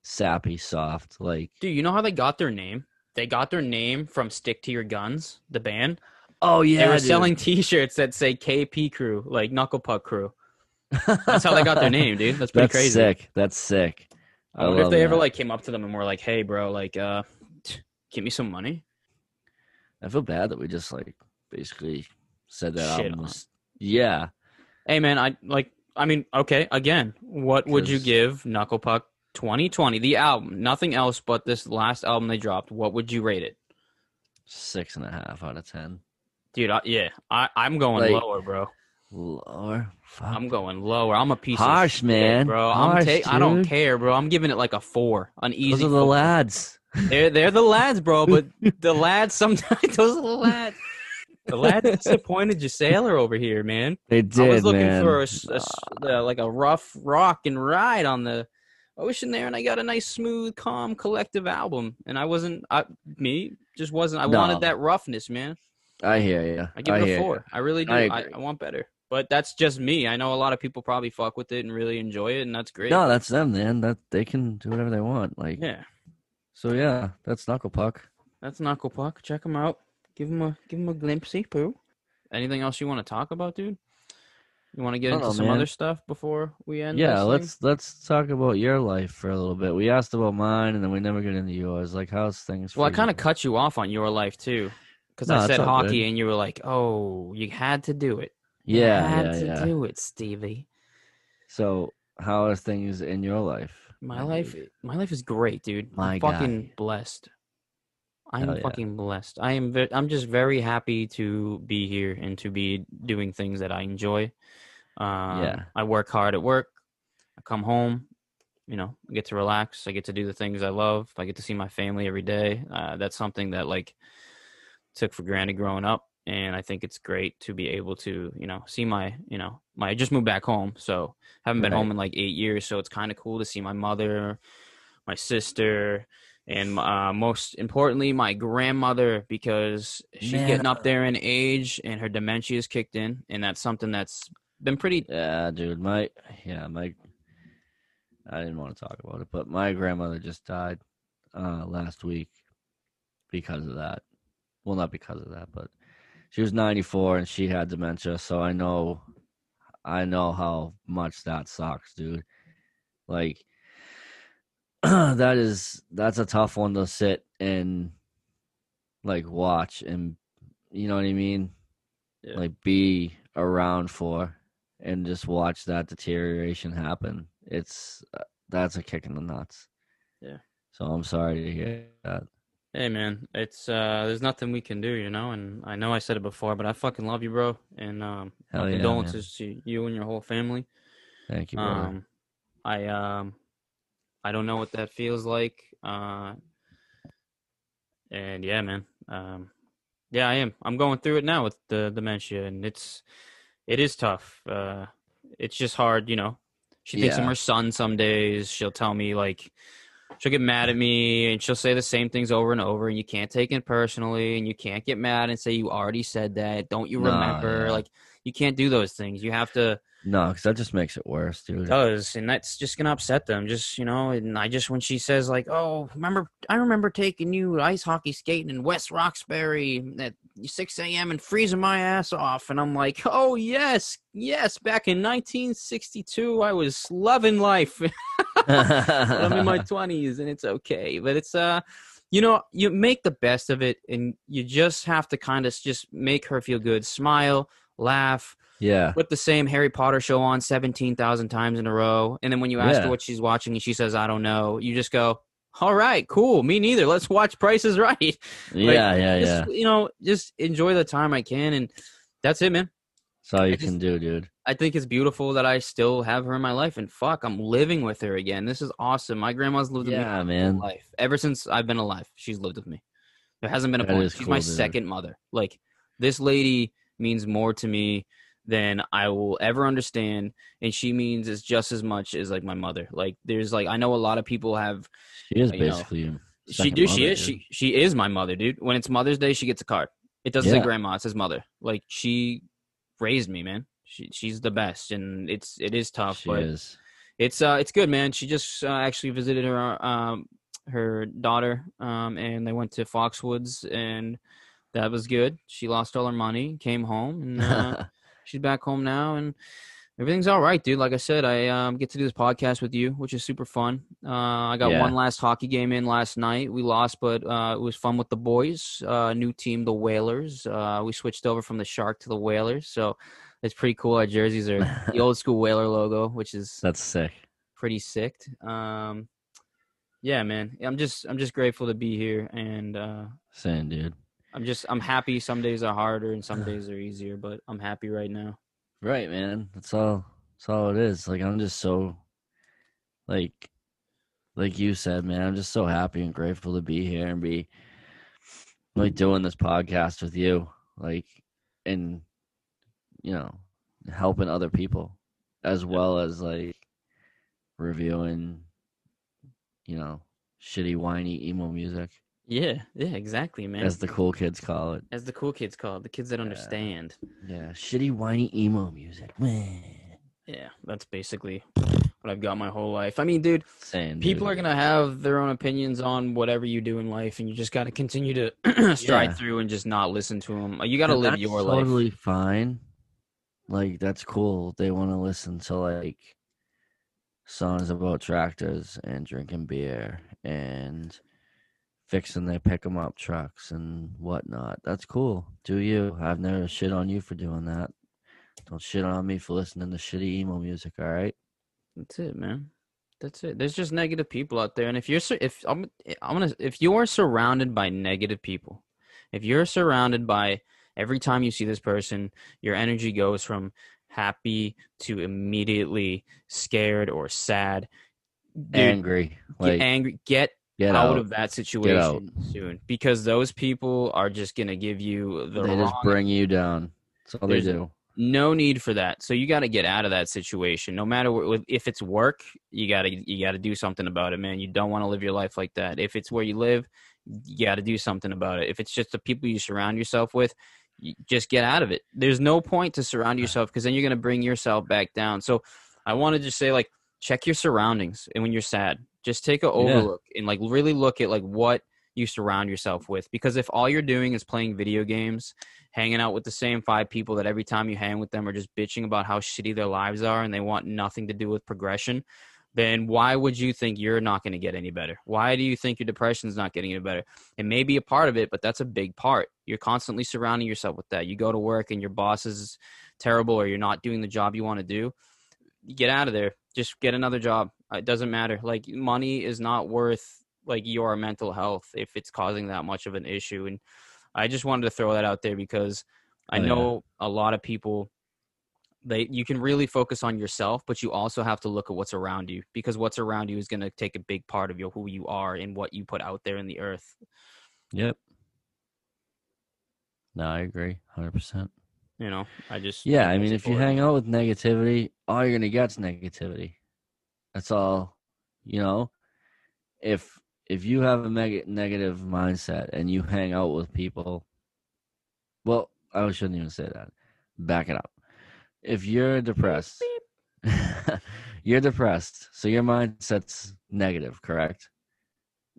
Sappy, soft, like. Dude, you know how they got their name? They got their name from Stick to Your Guns, the band. Oh yeah, they were dude. selling (laughs) T-shirts that say KP Crew, like Knuckle Puck Crew. That's how they got their name, dude. That's pretty That's crazy. sick. That's sick. I wonder if they ever like came up to them and were like, "Hey, bro, like, uh, give me some money." I feel bad that we just like basically said that Shit. Yeah, Hey, man, I like. I mean, okay. Again, what would you give Knuckle Puck 2020, the album, nothing else but this last album they dropped? What would you rate it? Six and a half out of ten. Dude, I, yeah, I, I'm going Like- lower, bro. Lower. Fuck. I'm going lower. I'm a piece Harsh, of shit, man. bro. I'm ta- I don't care, bro. I'm giving it like a four, an easy. Those are the four. lads. They're they're the lads, bro. But (laughs) the lads sometimes (laughs) those are the lads. The lads disappointed your sailor over here, man. They did, I was looking man. for a, a s- uh, like a rough rock and ride on the ocean there, and I got a nice, smooth, calm, collective album. And I wasn't, I, me, just wasn't. I No. wanted that roughness, man. I hear you. I give it a four. I really do. I I. I, want better, but that's just me. I know a lot of people probably fuck with it and really enjoy it, and that's great. No, that's them, man. That they can do whatever they want. Like, yeah, so yeah, that's Knuckle Puck. that's Knuckle Puck. Check him out. Give him a give him a glimpsey, poo. Anything else you want to talk about, dude? You want to get oh, into know, some man. other stuff before we end? Yeah, this let's let's talk about your life for a little bit. We asked about mine, and then we never get into yours. Like, how's things? Well, I kind of cut you off on your life too, because No, I said hockey, good. and you were like, "Oh, you had to do it. Yeah, had yeah, to yeah. do it, Stevie." So, how are things in your life? My life, my life is great, dude. My I'm fucking blessed. I'm Hell yeah. fucking blessed. I am. Ve- I'm just very happy to be here and to be doing things that I enjoy. Um, Yeah. I work hard at work. I come home. You know, I get to relax. I get to do the things I love. I get to see my family every day. Uh, that's something that like took for granted growing up, and I think it's great to be able to, you know, see my, you know, my. I just moved back home, so haven't been Right. home in like eight years. So it's kind of cool to see my mother, my sister, and uh, most importantly, my grandmother because she's Man, getting up there in age and her dementia is kicked in, and that's something that's been pretty. Yeah, dude. My yeah, my. I didn't want to talk about it, but my grandmother just died uh, last week because of that. Well, not because of that, but she was 94 and she had dementia, so I know, I know how much that sucks, dude. Like, (clears throat) that is that's a tough one to sit and like watch and you know what I mean, Yeah. like be around for and just watch that deterioration happen. It's uh, that's a kick in the nuts. Yeah. So I'm sorry to hear that. Hey man, it's uh there's nothing we can do, you know, and I know I said it before, but I fucking love you, bro. And um Hell my yeah, condolences to you and your whole family. Thank you, brother. Um I um I don't know what that feels like. Uh and yeah, man. Um yeah, I am. I'm going through it now with the dementia and it's it is tough. Uh it's just hard, you know. She thinks I'm her son some days. She'll tell me like she'll get mad at me and she'll say the same things over and over and you can't take it personally and you can't get mad and say you already said that. Don't you No, remember? yeah. Like you can't do those things. You have to no, because that just makes it worse, dude. does and that's just gonna upset them just you know and i just when she says like oh remember i remember taking you ice hockey skating in West Roxbury at 6 a.m and freezing my ass off and i'm like oh yes yes back in 1962 i was loving life (laughs) i'm in my (laughs) 20s and it's okay but it's uh you know you make the best of it and you just have to kind of just make her feel good smile laugh yeah, put the same Harry Potter show on 17,000 times in a row. And then when you ask Yeah. her what she's watching and she says, I don't know, you just go, all right, cool. Me neither. Let's watch Price is Right. (laughs) yeah, yeah, yeah. Just, you know, just enjoy the time I can. And that's it, man. That's all you just- can do, dude. I think it's beautiful that I still have her in my life. And fuck, I'm living with her again. This is awesome. My grandma's lived with me Yeah, my man. life. Ever since I've been alive, she's lived with me. There hasn't been a That point. She's cool, my dude. second mother. Like this lady means more to me than I will ever understand, and she means as just as much as like my mother. Like there's like I know a lot of people have. She is know, basically. your She do. She is. dude. She she is my mother, dude. When it's Mother's Day, she gets a card. It doesn't say grandma. It says mother. Like she raised me, man. She she's the best, and it's it is tough, She but is. it's uh it's good man she just uh, actually visited her um her daughter um and they went to Foxwoods and that was good she lost all her money came home and uh, (laughs) she's back home now and everything's all right dude like i said i um get to do this podcast with you which is super fun uh i got Yeah. one last hockey game in last night we lost but uh it was fun with the boys uh new team the whalers uh we switched over from the shark to the whalers so it's pretty cool our jerseys are the (laughs) old school whaler logo which is That's sick. pretty sick. Um, yeah, man, I'm just I'm just grateful to be here, and uh, Saying, dude. I'm just I'm happy. Some days are harder and some days are easier, but I'm happy right now. Right, man. That's all. That's all it is. Like I'm just so, like, like you said, man. I'm just so happy and grateful to be here and be like doing this podcast with you, like, and you know, helping other people as well as like reviewing, you know, shitty, whiny emo music, Yeah, yeah, exactly, man. as the cool kids call it. As the cool kids call it, the kids that Yeah. understand. Yeah, shitty, whiny emo music. Yeah, that's basically what I've got my whole life. I mean, dude, Saying people dude. are gonna have their own opinions on whatever you do in life, and you just got to continue to (clears throat) stride Yeah. through and just not listen to them. You got to And live your life. totally fine. Like that's cool. They want to listen to like songs about tractors and drinking beer and fixing their pick 'em up trucks and whatnot. That's cool. Do you? I've never shit on you for doing that. Don't shit on me for listening to shitty emo music. All right. That's it, man. That's it. There's just negative people out there, and if you're if I'm eh, I'm gonna if you are surrounded by negative people, if you're surrounded by every time you see this person, your energy goes from happy to immediately scared or sad. Dude, Angry. get Like angry. Get get out, out. of that situation soon, because those people are just gonna give you the they just bring you down. That's all they do. no need for that. So you got to get out of that situation. No matter what if it's work you got to you got to do something about it man. You don't want to live your life like that. If it's where you live you got to do something about it. If it's just the people you surround yourself with you just get out of it. There's no point to surround (sighs) yourself because then you're going to bring yourself back down. So i want to just say like check your surroundings and when you're sad just take a Yeah. overlook and like really look at like what you surround yourself with because if all you're doing is playing video games hanging out with the same five people that every time you hang with them are just bitching about how shitty their lives are and they want nothing to do with progression, then why would you think you're not going to get any better? Why do you think your depression's not getting any better? It may be a part of it, but that's a big part. You're constantly surrounding yourself with that. You go to work and your boss is terrible or you're not doing the job you want to do. Get out of there. Just get another job. Uh, it doesn't matter. Like money is not worth like your mental health if it's causing that much of an issue and I just wanted to throw that out there because I Oh, yeah. know a lot of people they you can really focus on yourself, but you also have to look at what's around you because what's around you is going to take a big part of your who you are and what you put out there in the earth. Yep. No, I agree, hundred percent. You know, I just Yeah, I mean, if you hang out with negativity, all you're gonna get's negativity. That's all. You know, if if you have a neg- negative mindset and you hang out with people, well, I shouldn't even say that. Back it up. If you're depressed, (laughs) you're depressed, so your mindset's negative, correct?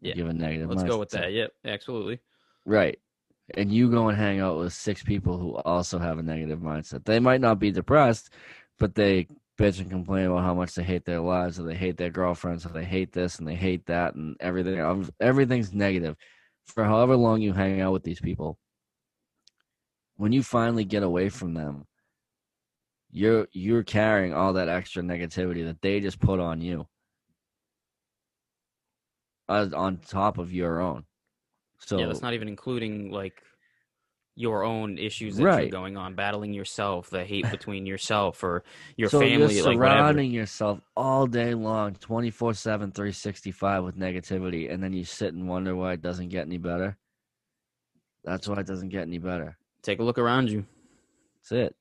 Yeah. You have a negative. let's go with that. Yep, absolutely. Right. And you go and hang out with six people who also have a negative mindset. They might not be depressed, but they bitch and complain about how much they hate their lives or they hate their girlfriends or they hate this and they hate that and everything. Everything's negative. For however long you hang out with these people, when you finally get away from them, you're you're carrying all that extra negativity that they just put on you. As on top of your own. So yeah, that's not even including like your own issues that Right. you're going on, battling yourself, the hate between yourself or your so family, you're like surrounding yourself all day long 24 7 365 with negativity and then you sit and wonder why it doesn't get any better? That's why it doesn't get any better. Take a look around you. that's it.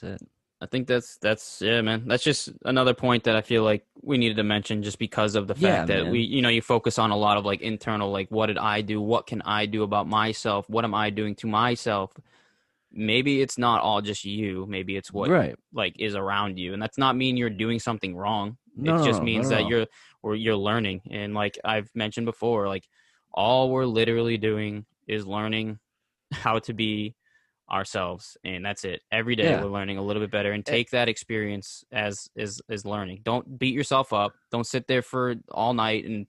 That's it I think that's that's yeah, man. That's just another point that I feel like we needed to mention, just because of the fact Yeah, that man. we, you know, you focus on a lot of like internal, like what did I do? What can I do about myself? What am I doing to myself? Maybe it's not all just you. Maybe it's what right like is around you, and that's not mean you're doing something wrong. no, it just means that you're or you're learning, and like I've mentioned before, like all we're literally doing is learning how to be ourselves and that's it every day Yeah. we're learning a little bit better and Eh. take that experience as is as learning don't beat yourself up don't sit there for all night and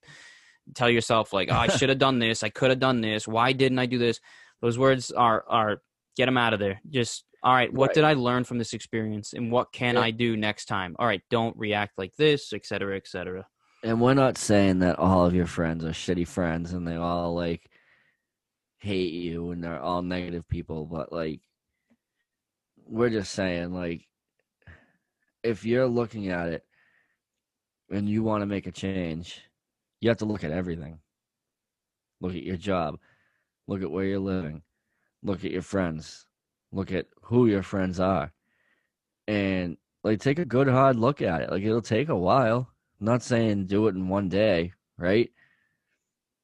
tell yourself like oh, i (laughs) should have done this i could have done this why didn't i do this those words are are get them out of there just all right what Right. did i learn from this experience and what can Yeah. i do next time all right don't react like this etc cetera, etc cetera. and we're not saying that all of your friends are shitty friends and they all like hate you and they're all negative people, but like we're just saying like if you're looking at it and you want to make a change, you have to look at everything. Look at your job. Look at where you're living. Look at your friends. Look at who your friends are. And like take a good hard look at it. Like it'll take a while. I'm not saying do it in one day, right?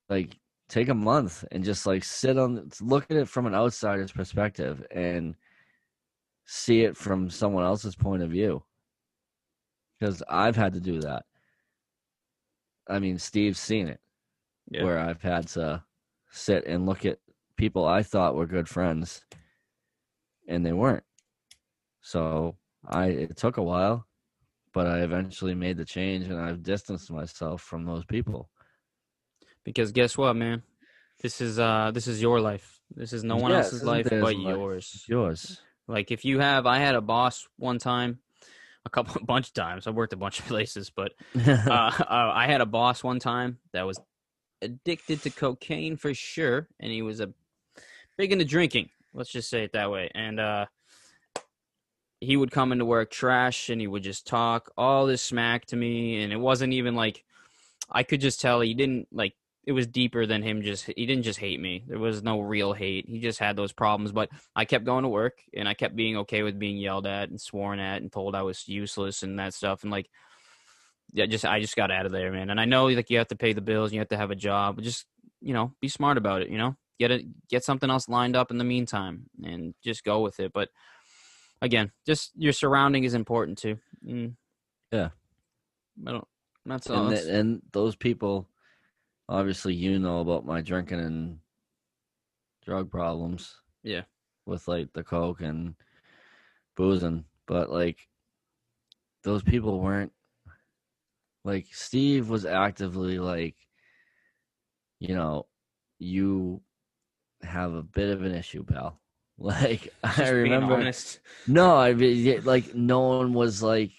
Like take a month and just like sit on look at it from an outsider's perspective and see it from someone else's point of view. Because I've had to do that. I mean, Steve's seen it Yeah. where I've had to sit and look at people I thought were good friends and they weren't. So I it took a while, but I eventually made the change and I've distanced myself from those people. Because guess what, man? This is uh this is your life. This is no one Yeah, else's life but life. yours. It's yours. Like if you have, I had a boss one time, a couple, (laughs) a bunch of times. I worked a bunch of (laughs) places, but uh, (laughs) uh, I had a boss one time that was addicted to cocaine for sure, and he was a big into drinking. Let's just say it that way. And uh, he would come into work trash, and he would just talk all this smack to me, and it wasn't even like I could just tell he didn't like. It was deeper than him. Just he didn't just hate me. There was no real hate. He just had those problems. But I kept going to work, and I kept being okay with being yelled at and sworn at and told I was useless and that stuff. And like yeah, just I just got out of there, man. And I know like you have to pay the bills, and you have to have a job, but just you know, be smart about it. You know, get it, get something else lined up in the meantime, and just go with it. But again, just your surrounding is important too. Mm. Yeah. I don't. That's all. and, That's- th- and those people obviously you know about my drinking and drug problems Yeah. with like the coke and boozing but like those people weren't like steve was actively like you know you have a bit of an issue pal (laughs) like (laughs) just i remember honest. no, I mean, like no one was like,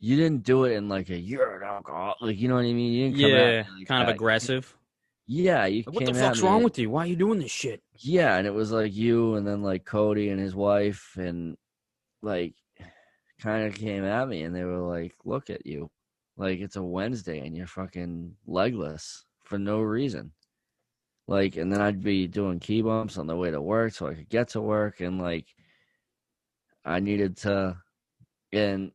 you didn't do it in like a you're an alcohol, like you know what I mean. You didn't come Yeah, me like kind of aggressive. Yeah, you Like, what the fuck's wrong with you? Why are you doing this shit? Yeah, and it was like you, and then like Cody and his wife, and like kind of came at me, and they were like, "Look at you, like it's a Wednesday, and you're fucking legless for no reason." Like, and then I'd be doing key bumps on the way to work so I could get to work, and like I needed to, and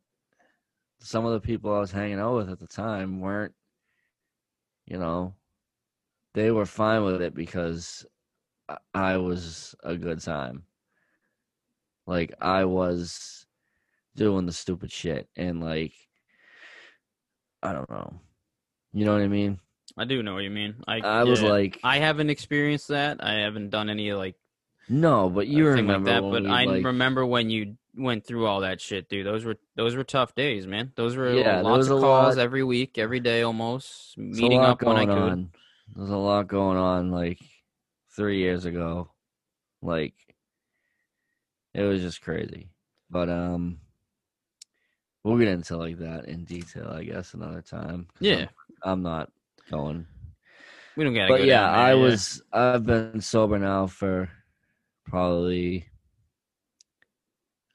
some of the people I was hanging out with at the time weren't, you know, they were fine with it because I- was a good time. Like I was doing the stupid shit and like I don't know. You know what I mean? I do know what you mean. I I was yeah. like I haven't experienced that. I haven't done any like no, but you remember like that. But we, I like, remember when you went through all that shit, dude. Those were those were tough days, man. Those were Yeah, lots of calls lot- every week, every day almost. Meeting up when I could. on. There's a lot going on like 3 years ago. Like it was just crazy. But um we'll get into like that in detail, I guess, another time. Yeah. I'm, I'm not going We don't gotta but go yeah, there, I yeah. was I've been sober now for probably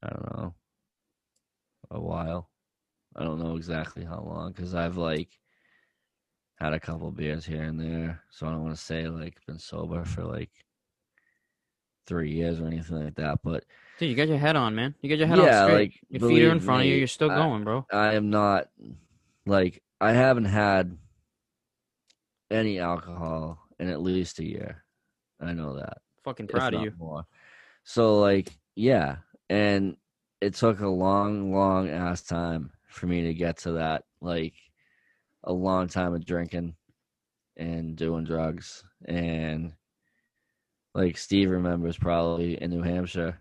I don't know a while. I don't know exactly how long because I've like had a couple beers here and there, so I don't want to say like been sober for like three years or anything like that. But Dude, you got your head on, man. You got your head Yeah, on straight. like, your feet are in front of you. You're still I- going, bro. I am not like I haven't had any alcohol in at least a year. I know that. Fucking proud of you. More. So like, yeah, and it took a long, long ass time for me to get to that. Like, a long time of drinking and doing drugs, and like Steve remembers probably in New Hampshire,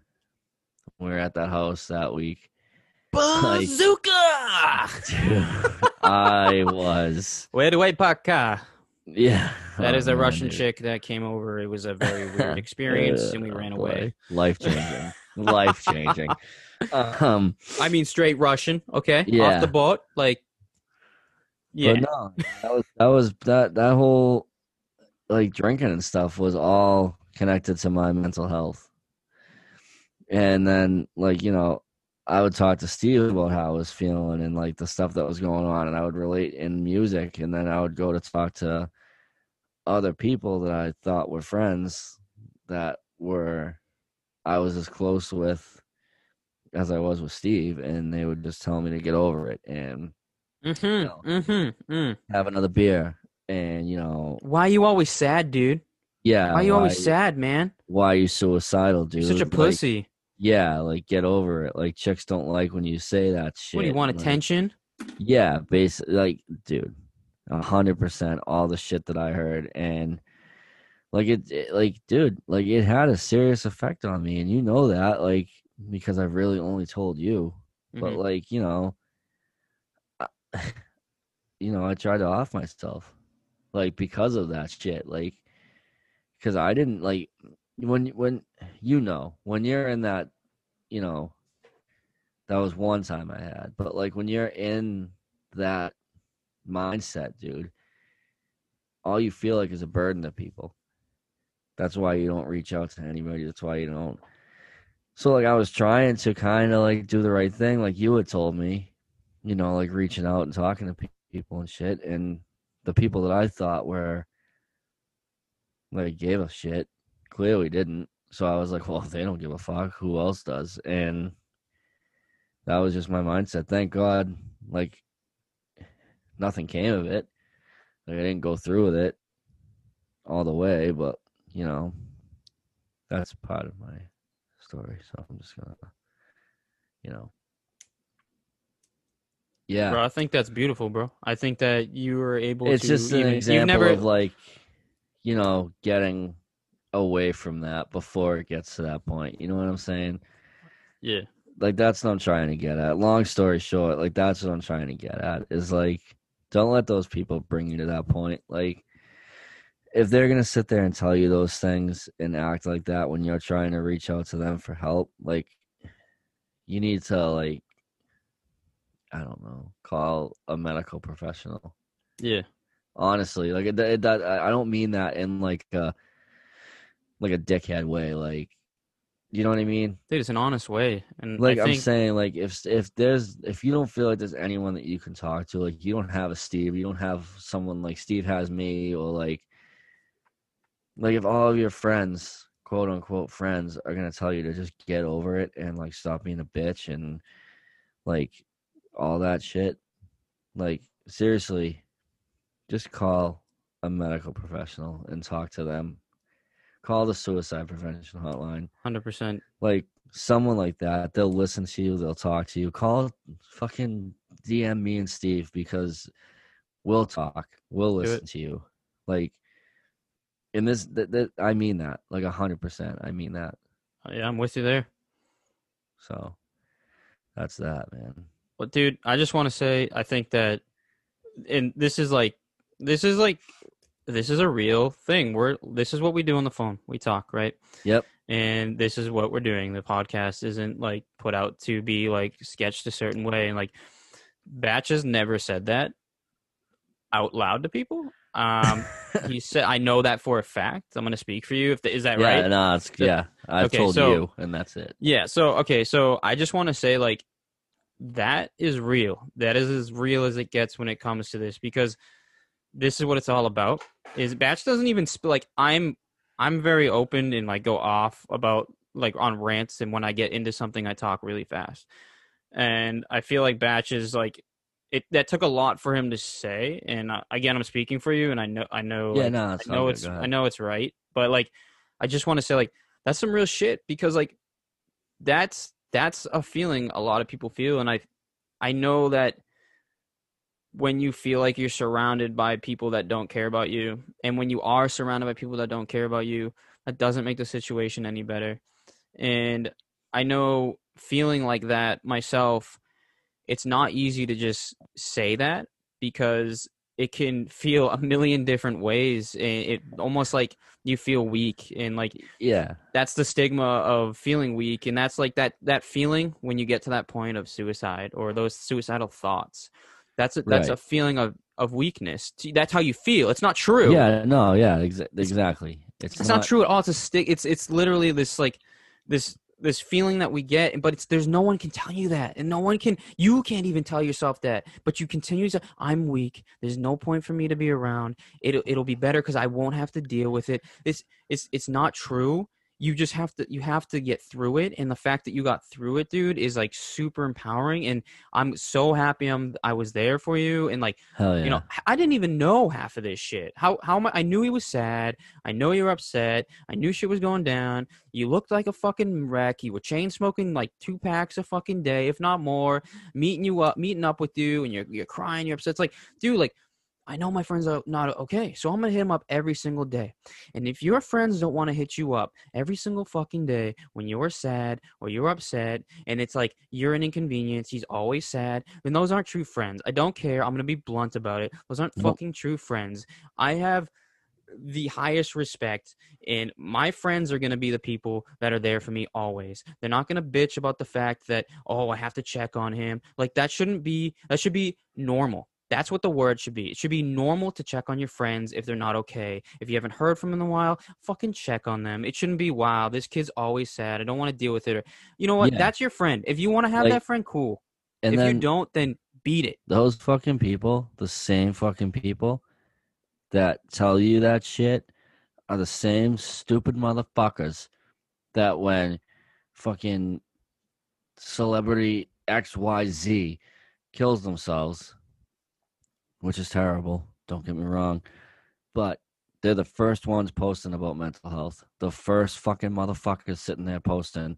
we were at that house that week. Like- Bazooka! (laughs) I was, Where do I park car? yeah. That is Oh, a man, Russian dude. chick that came over. It was a very weird (laughs) experience, and we ran away. Life changing. Life changing. (laughs) Um, I mean, straight Russian. Okay, Yeah. off the boat, like, yeah, But no, (laughs) that was that was that that whole like drinking and stuff was all connected to my mental health. And then, like, you know, I would talk to Steve about how I was feeling and like the stuff that was going on, and I would relate in music. And then I would go to talk to other people that I thought were friends that were I was as close with as I was with Steve, and they would just tell me to get over it and Mm-hmm. You know. Mm-hmm. Mm. have another beer, and you know, Why are you always sad, dude? yeah, Why are you always sad, man? Why are you suicidal, dude? You're such a Like, pussy. yeah, like get over it. Like chicks don't like when you say that shit. what do you want Like, attention? Yeah, basically, like, dude, a hundred percent, all the shit that I heard, and like it, it, like, dude, like it had a serious effect on me, and you know that, like, because I've really only told you, but Mhm. like, you know, you know, I tried to off myself, like, because of that shit, like, because I didn't like when when you know when you're in that, you know, that was one time I had, but like when you're in that mindset, dude, all you feel like is a burden to people. That's why you don't reach out to anybody. That's why you don't. So like I was trying to kind of like do the right thing, like you had told me, you know, like reaching out and talking to people and shit, and the people that I thought were like gave a shit clearly didn't. So I was like, well, if they don't give a fuck, who else does? And that was just my mindset. Thank God, like nothing came of it. Like I didn't go through with it all the way, but you know, that's part of my story. So I'm just gonna, you know, yeah. Bro, I think that's beautiful, bro. I think that you were able it's to just an even, example never of like, you know, getting away from that before it gets to that point. You know what I'm saying? Yeah. like that's what I'm trying to get at. Long story short, like that's what I'm trying to get at is like don't let those people bring you to that point. Like if they're gonna sit there and tell you those things and act like that when you're trying to reach out to them for help, like you need to like I don't know, call a medical professional. Yeah. Honestly, like that, that I don't mean that in like a like a dickhead way. Like you know what I mean? Dude, it's an honest way. And like I I'm saying, like if if there's if you don't feel like there's anyone that you can talk to, like you don't have a Steve, you don't have someone like Steve has me, or like like if all of your friends, quote unquote friends, are gonna tell you to just get over it and like stop being a bitch and like all that shit, like seriously, just call a medical professional and talk to them. Call the suicide prevention hotline hundred percent. like someone like that they'll listen to you they'll talk to you call fucking dm me and steve because we'll talk we'll listen to you like in this that, that i mean that like a hundred percent i mean that uh, Yeah, I'm with you there. so that's that man But dude, I just want to say I think that and this is like this is like this is a real thing. We're this is what we do on the phone. We talk, right? Yep. And this is what we're doing. The podcast isn't like put out to be like sketched a certain way and like Batch has never said that out loud to people. Um he (laughs) said I know that for a fact. I'm going to speak for you if the, is that yeah right? no it's yeah i okay, told so- you and that's it Yeah. So okay. So I just want to say like that is real. That is as real as it gets when it comes to this because this is what it's all about. Is Batch doesn't even sp- like I'm I'm very open and like go off about like on rants and when I get into something I talk really fast. And I feel like Batch is like it that took a lot for him to say and uh, again I'm speaking for you and I know I know yeah like, no it's I know it's I know it's right, but like I just want to say like that's some real shit because like that's that's a feeling a lot of people feel and I I know that when you feel like you're surrounded by people that don't care about you and when you are surrounded by people that don't care about you that doesn't make the situation any better. And I know feeling like that myself it's not easy to just say that because it can feel a million different ways and it almost like you feel weak and like yeah that's the stigma of feeling weak and that's like that that feeling when you get to that point of suicide or those suicidal thoughts that's a, that's a feeling of of weakness. That's how you feel. It's not true. Yeah, no, yeah, exa- exactly. It's, It's not, true at all. It's a stick. It's it's literally this like this this feeling that we get, but it's there's no one can tell you that, and no one can. You can't even tell yourself that, but you continue to. I'm weak. There's no point for me to be around. It'll it'll be better because I won't have to deal with it. It's it's it's not true. You just have to you have to get through it, and the fact that you got through it, dude, is like super empowering. And I'm so happy I'm I was there for you, and like yeah. you know i didn't even know half of this shit how how am I, I knew he was sad i know you were upset i knew shit was going down you looked like a fucking wreck you were chain smoking like two packs a fucking day if not more meeting you up meeting up with you and you're, you're crying you're upset it's like dude like i know my friends are not okay so i'm gonna hit him up every single day. And if your friends don't want to hit you up every single fucking day when you're sad or you're upset and it's like you're an inconvenience he's always sad then those aren't true friends. I don't care. I'm gonna be blunt about it. Those aren't fucking true friends. I have the highest respect and my friends are going to be the people that are there for me always. They're not going to bitch about the fact that oh i have to check on him. Like that shouldn't be that should be normal that's what the word should be. It should be normal to check on your friends if they're not okay. If you haven't heard from them in a while fucking check on them. It shouldn't be wow this kid's always sad. I don't want to deal with it or you know what? Yeah. that's your friend. If you want to have Like- that friend cool. and if then you don't then beat it. those fucking people, the same fucking people that tell you that shit are the same stupid motherfuckers that when fucking celebrity XYZ kills themselves, which is terrible, don't get me wrong, but they're the first ones posting about mental health. The first fucking motherfuckers sitting there posting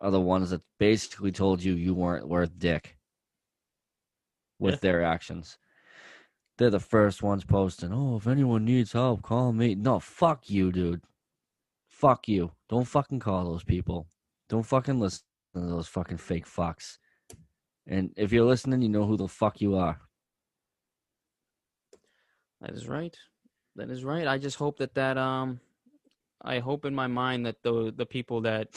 are the ones that basically told you you weren't worth dick with Yeah. their actions. They're the first ones posting, oh, if anyone needs help, call me. No, fuck you, dude. Fuck you. Don't fucking call those people. Don't fucking listen to those fucking fake fucks. And if you're listening, you know who the fuck you are. That is right. That is right. I just hope that that um, I hope in my mind that the the people that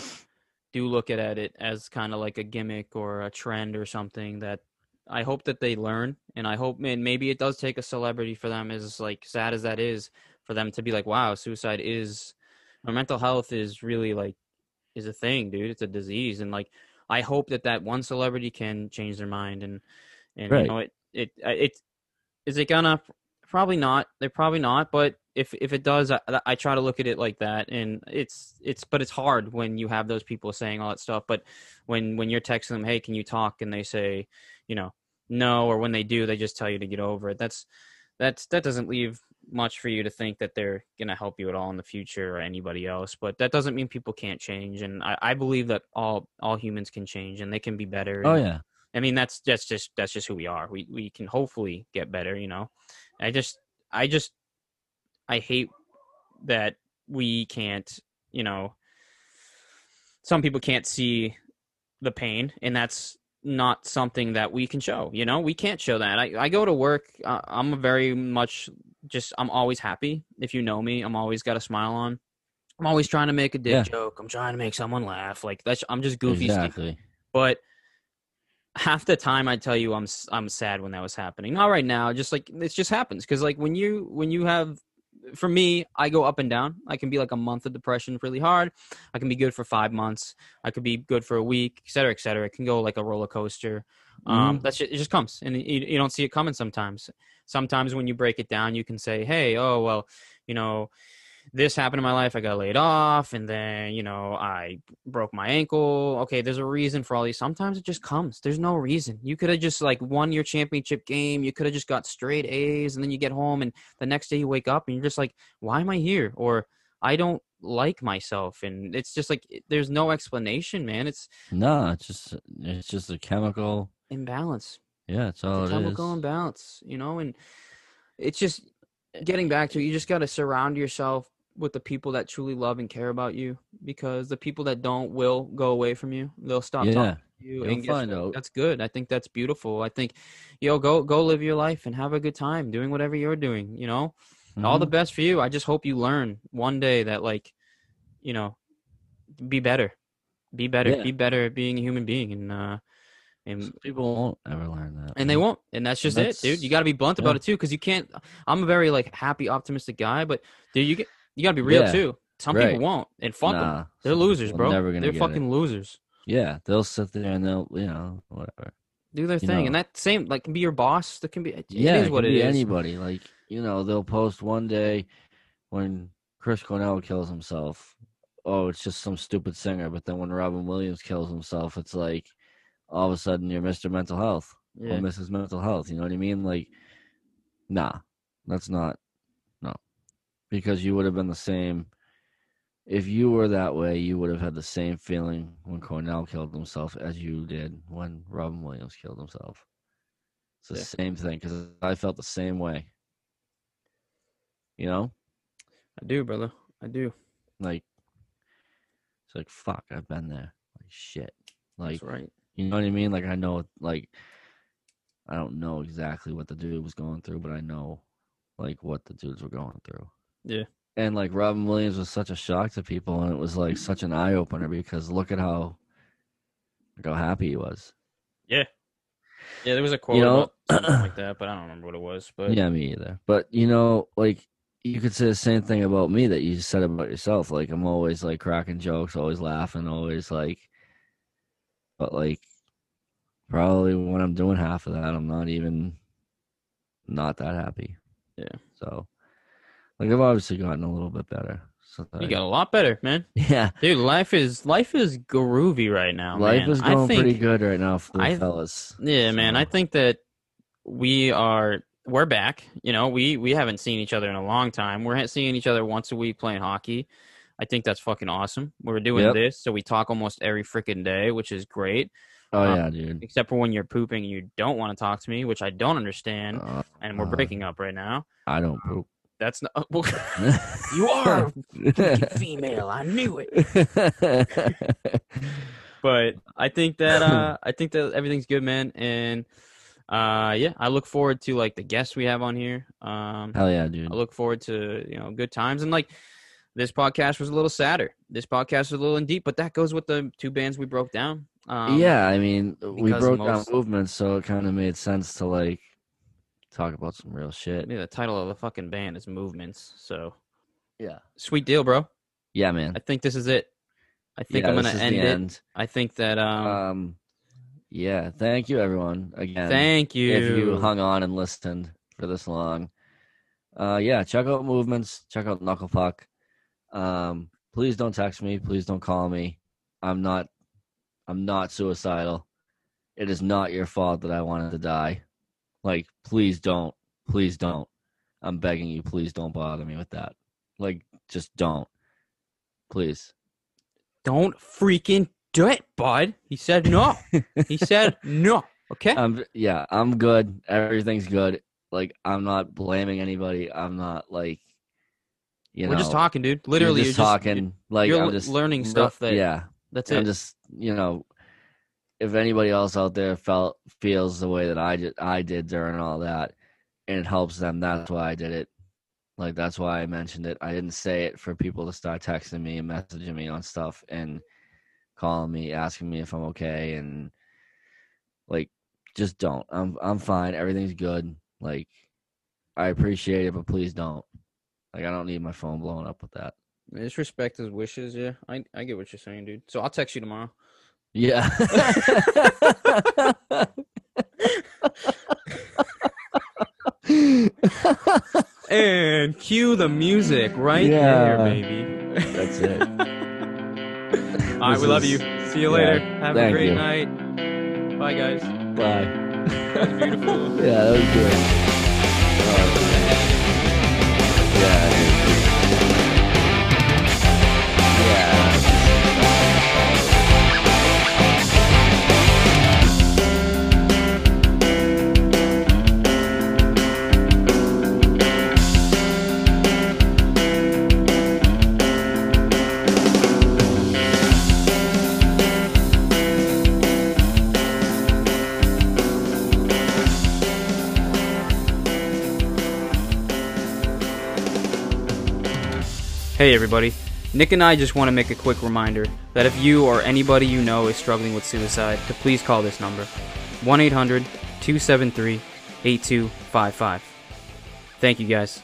do look at, at it as kind of like a gimmick or a trend or something that I hope that they learn and I hope and maybe it does take a celebrity for them as like sad as that is for them to be like wow suicide is or mental health is really like is a thing dude it's a disease and like I hope that that one celebrity can change their mind and and Right. you know it it it is it gonna probably not they're probably not but if if it does I, I try to look at it like that and it's it's but it's hard when you have those people saying all that stuff but when when you're texting them hey can you talk and they say you know no or when they do they just tell you to get over it that's that's that doesn't leave much for you to think that they're going to help you at all in the future or anybody else but that doesn't mean people can't change and I, I believe that all all humans can change and they can be better Oh yeah. I mean, that's that's just that's just who we are. We we can hopefully get better, you know. I just I just I hate that we can't, you know. Some people can't see the pain, and that's not something that we can show. You know, we can't show that. I I go to work. Uh, I'm a very much just. I'm always happy. If you know me, I'm always got a smile on. I'm always trying to make a dick Yeah. joke. I'm trying to make someone laugh. Like that's. I'm just goofy. Exactly. but half the time I tell you I'm I'm sad when that was happening. Not right now, just like it just happens because like when you when you have for me, I go up and down. I can be like a month of depression really hard. I can be good for five months. I could be good for a week, et cetera, et cetera. It can go like a roller coaster. Um, that's ju- it. Just comes, and you, you don't see it coming sometimes. Sometimes when you break it down, you can say, "Hey, oh well, you know, this happened in my life. I got laid off, and then you know I broke my ankle. Okay, there's a reason for all these. Sometimes it just comes. There's no reason. You could have just like won your championship game. You could have just got straight A's, and then you get home, and the next day you wake up and you're just like, why am I here? Or I don't like myself, and it's just like there's no explanation, man. It's No, it's just it's just a chemical. imbalance. Yeah, it's all It's a it is. chemical imbalance, you know, and it's just eh getting back to it, you just got to surround yourself with the people that truly love and care about you because the people that don't will go away from you. They'll stop Yeah, talking to you you'll and find out. that's good. I think that's beautiful. I think yo go go live your life and have a good time doing whatever you're doing, you know? All the Mhm. best for you. I just hope you learn one day that like, you know, be better. Be better. Yeah. Be better at being a human being and uh and People won't ever learn that. and they won't and that's just That's- it dude you got to be blunt about it too because you can't i'm a very like happy optimistic guy but dude you get you got to be real Yeah, too some right. people won't and fuck them Nah, they're some losers bro Never gonna they're get it. fucking losers Yeah, they'll sit there and they'll, you know, whatever. do their You thing and that same like can be your boss that can be it yeah, is what it it can be is Anybody, like you know, they'll post one day when Chris Cornell kills himself. Oh, it's just some stupid singer. But then when Robin Williams kills himself, it's like all of a sudden you're Mr. Mental Health yeah. or Mrs. Mental Health. You know what I mean? Like, nah, that's not no, because you would have been the same. If you were that way, you would have had the same feeling when Cornell killed himself as you did when Robin Williams killed himself. It's the Yeah. same thing because I felt the same way. You know, i do brother i do like it's like fuck, I've been there. Like shit, like that's right you know what I mean? Like I know, like I don't know exactly what the dude was going through, but I know like what the dudes were going through. Yeah. And like Robin Williams was such a shock to people, and it was like such an eye opener because look at how look how happy he was. yeah Yeah, there was a quote know- about something like (clears throat) that but i don't remember what it was but yeah, me either. But you know, like you could say the same thing about me that you said about yourself. Like I'm always like cracking jokes, always laughing, always like. But like, probably when I'm doing half of that, I'm not even not that happy. Yeah. So, like I've obviously gotten a little bit better. So you got a lot better man (laughs) yeah, dude life is life is groovy right now life man. is I going think, pretty good right now for the I- fellas. Yeah, man. I think that we are we're back. You know, we we haven't seen each other in a long time. We're seeing each other once a week playing hockey. I think that's fucking awesome. We're doing Yep. this, so we talk almost every freaking day, which is great. Oh um, yeah, dude. Except for when you're pooping, and you don't want to talk to me, which I don't understand. Uh, and we're uh, breaking up right now. I don't poop. That's not. (laughs) Well, (laughs) you are (laughs) female. I knew it. But I think that uh, (clears throat) I think that everything's good, man. And uh, yeah, I look forward to like the guests we have on here. Um, Hell yeah, dude. I look forward to you know good times and like this podcast was a little sadder. This podcast was a little in deep, but that goes with the two bands we broke down. Um, yeah, I mean, we broke most- down movements, so it kind of made sense to like talk about some real shit. yeah, the title of the fucking band is Movements. So Yeah, sweet deal, bro. yeah, man. I think this is it. I think yeah, I'm gonna end it. end. I think that um, Um, yeah, thank you, everyone. Again, thank you. if you hung on and listened for this long. Uh, yeah, check out movements. Check out Knuckle Puck. Um, please don't text me. Please don't call me. I'm not. I'm not suicidal. It is not your fault that I wanted to die. Like, please don't. Please don't. I'm begging you. Please don't bother me with that. Like, just don't. Please. Don't freaking do it, bud. He said no. (laughs) he said no. Okay. I'm yeah, I'm good. Everything's good. Like I'm not blaming anybody. I'm not like you know We're know just talking, dude. Literally, you're you're just talking. like you're I'm just learning stuff that- yeah. That's it. I'm just you know, if anybody else out there felt feels the way that I did, I did during all that, and it helps them. That's why I did it. Like that's why I mentioned it. I didn't say it for people to start texting me and messaging me on stuff and calling me, asking me if I'm okay, and like just don't. I'm I'm fine. Everything's good. Like I appreciate it, but please don't. Like I don't need my phone blowing up with that. Just respect his wishes. Yeah, I I get what you're saying, dude. So I'll text you tomorrow. Yeah. And cue the music right Yeah. there, baby. That's it. (laughs) All right, we love you. See you yeah, later. Have a great you. night. Bye, guys. Bye. That was beautiful. (laughs) Yeah, that was good. (laughs) Yeah. Hey, everybody. Nick and I just want to make a quick reminder that if you or anybody you know is struggling with suicide, to please call this number 1 800 273 8255. Thank you guys.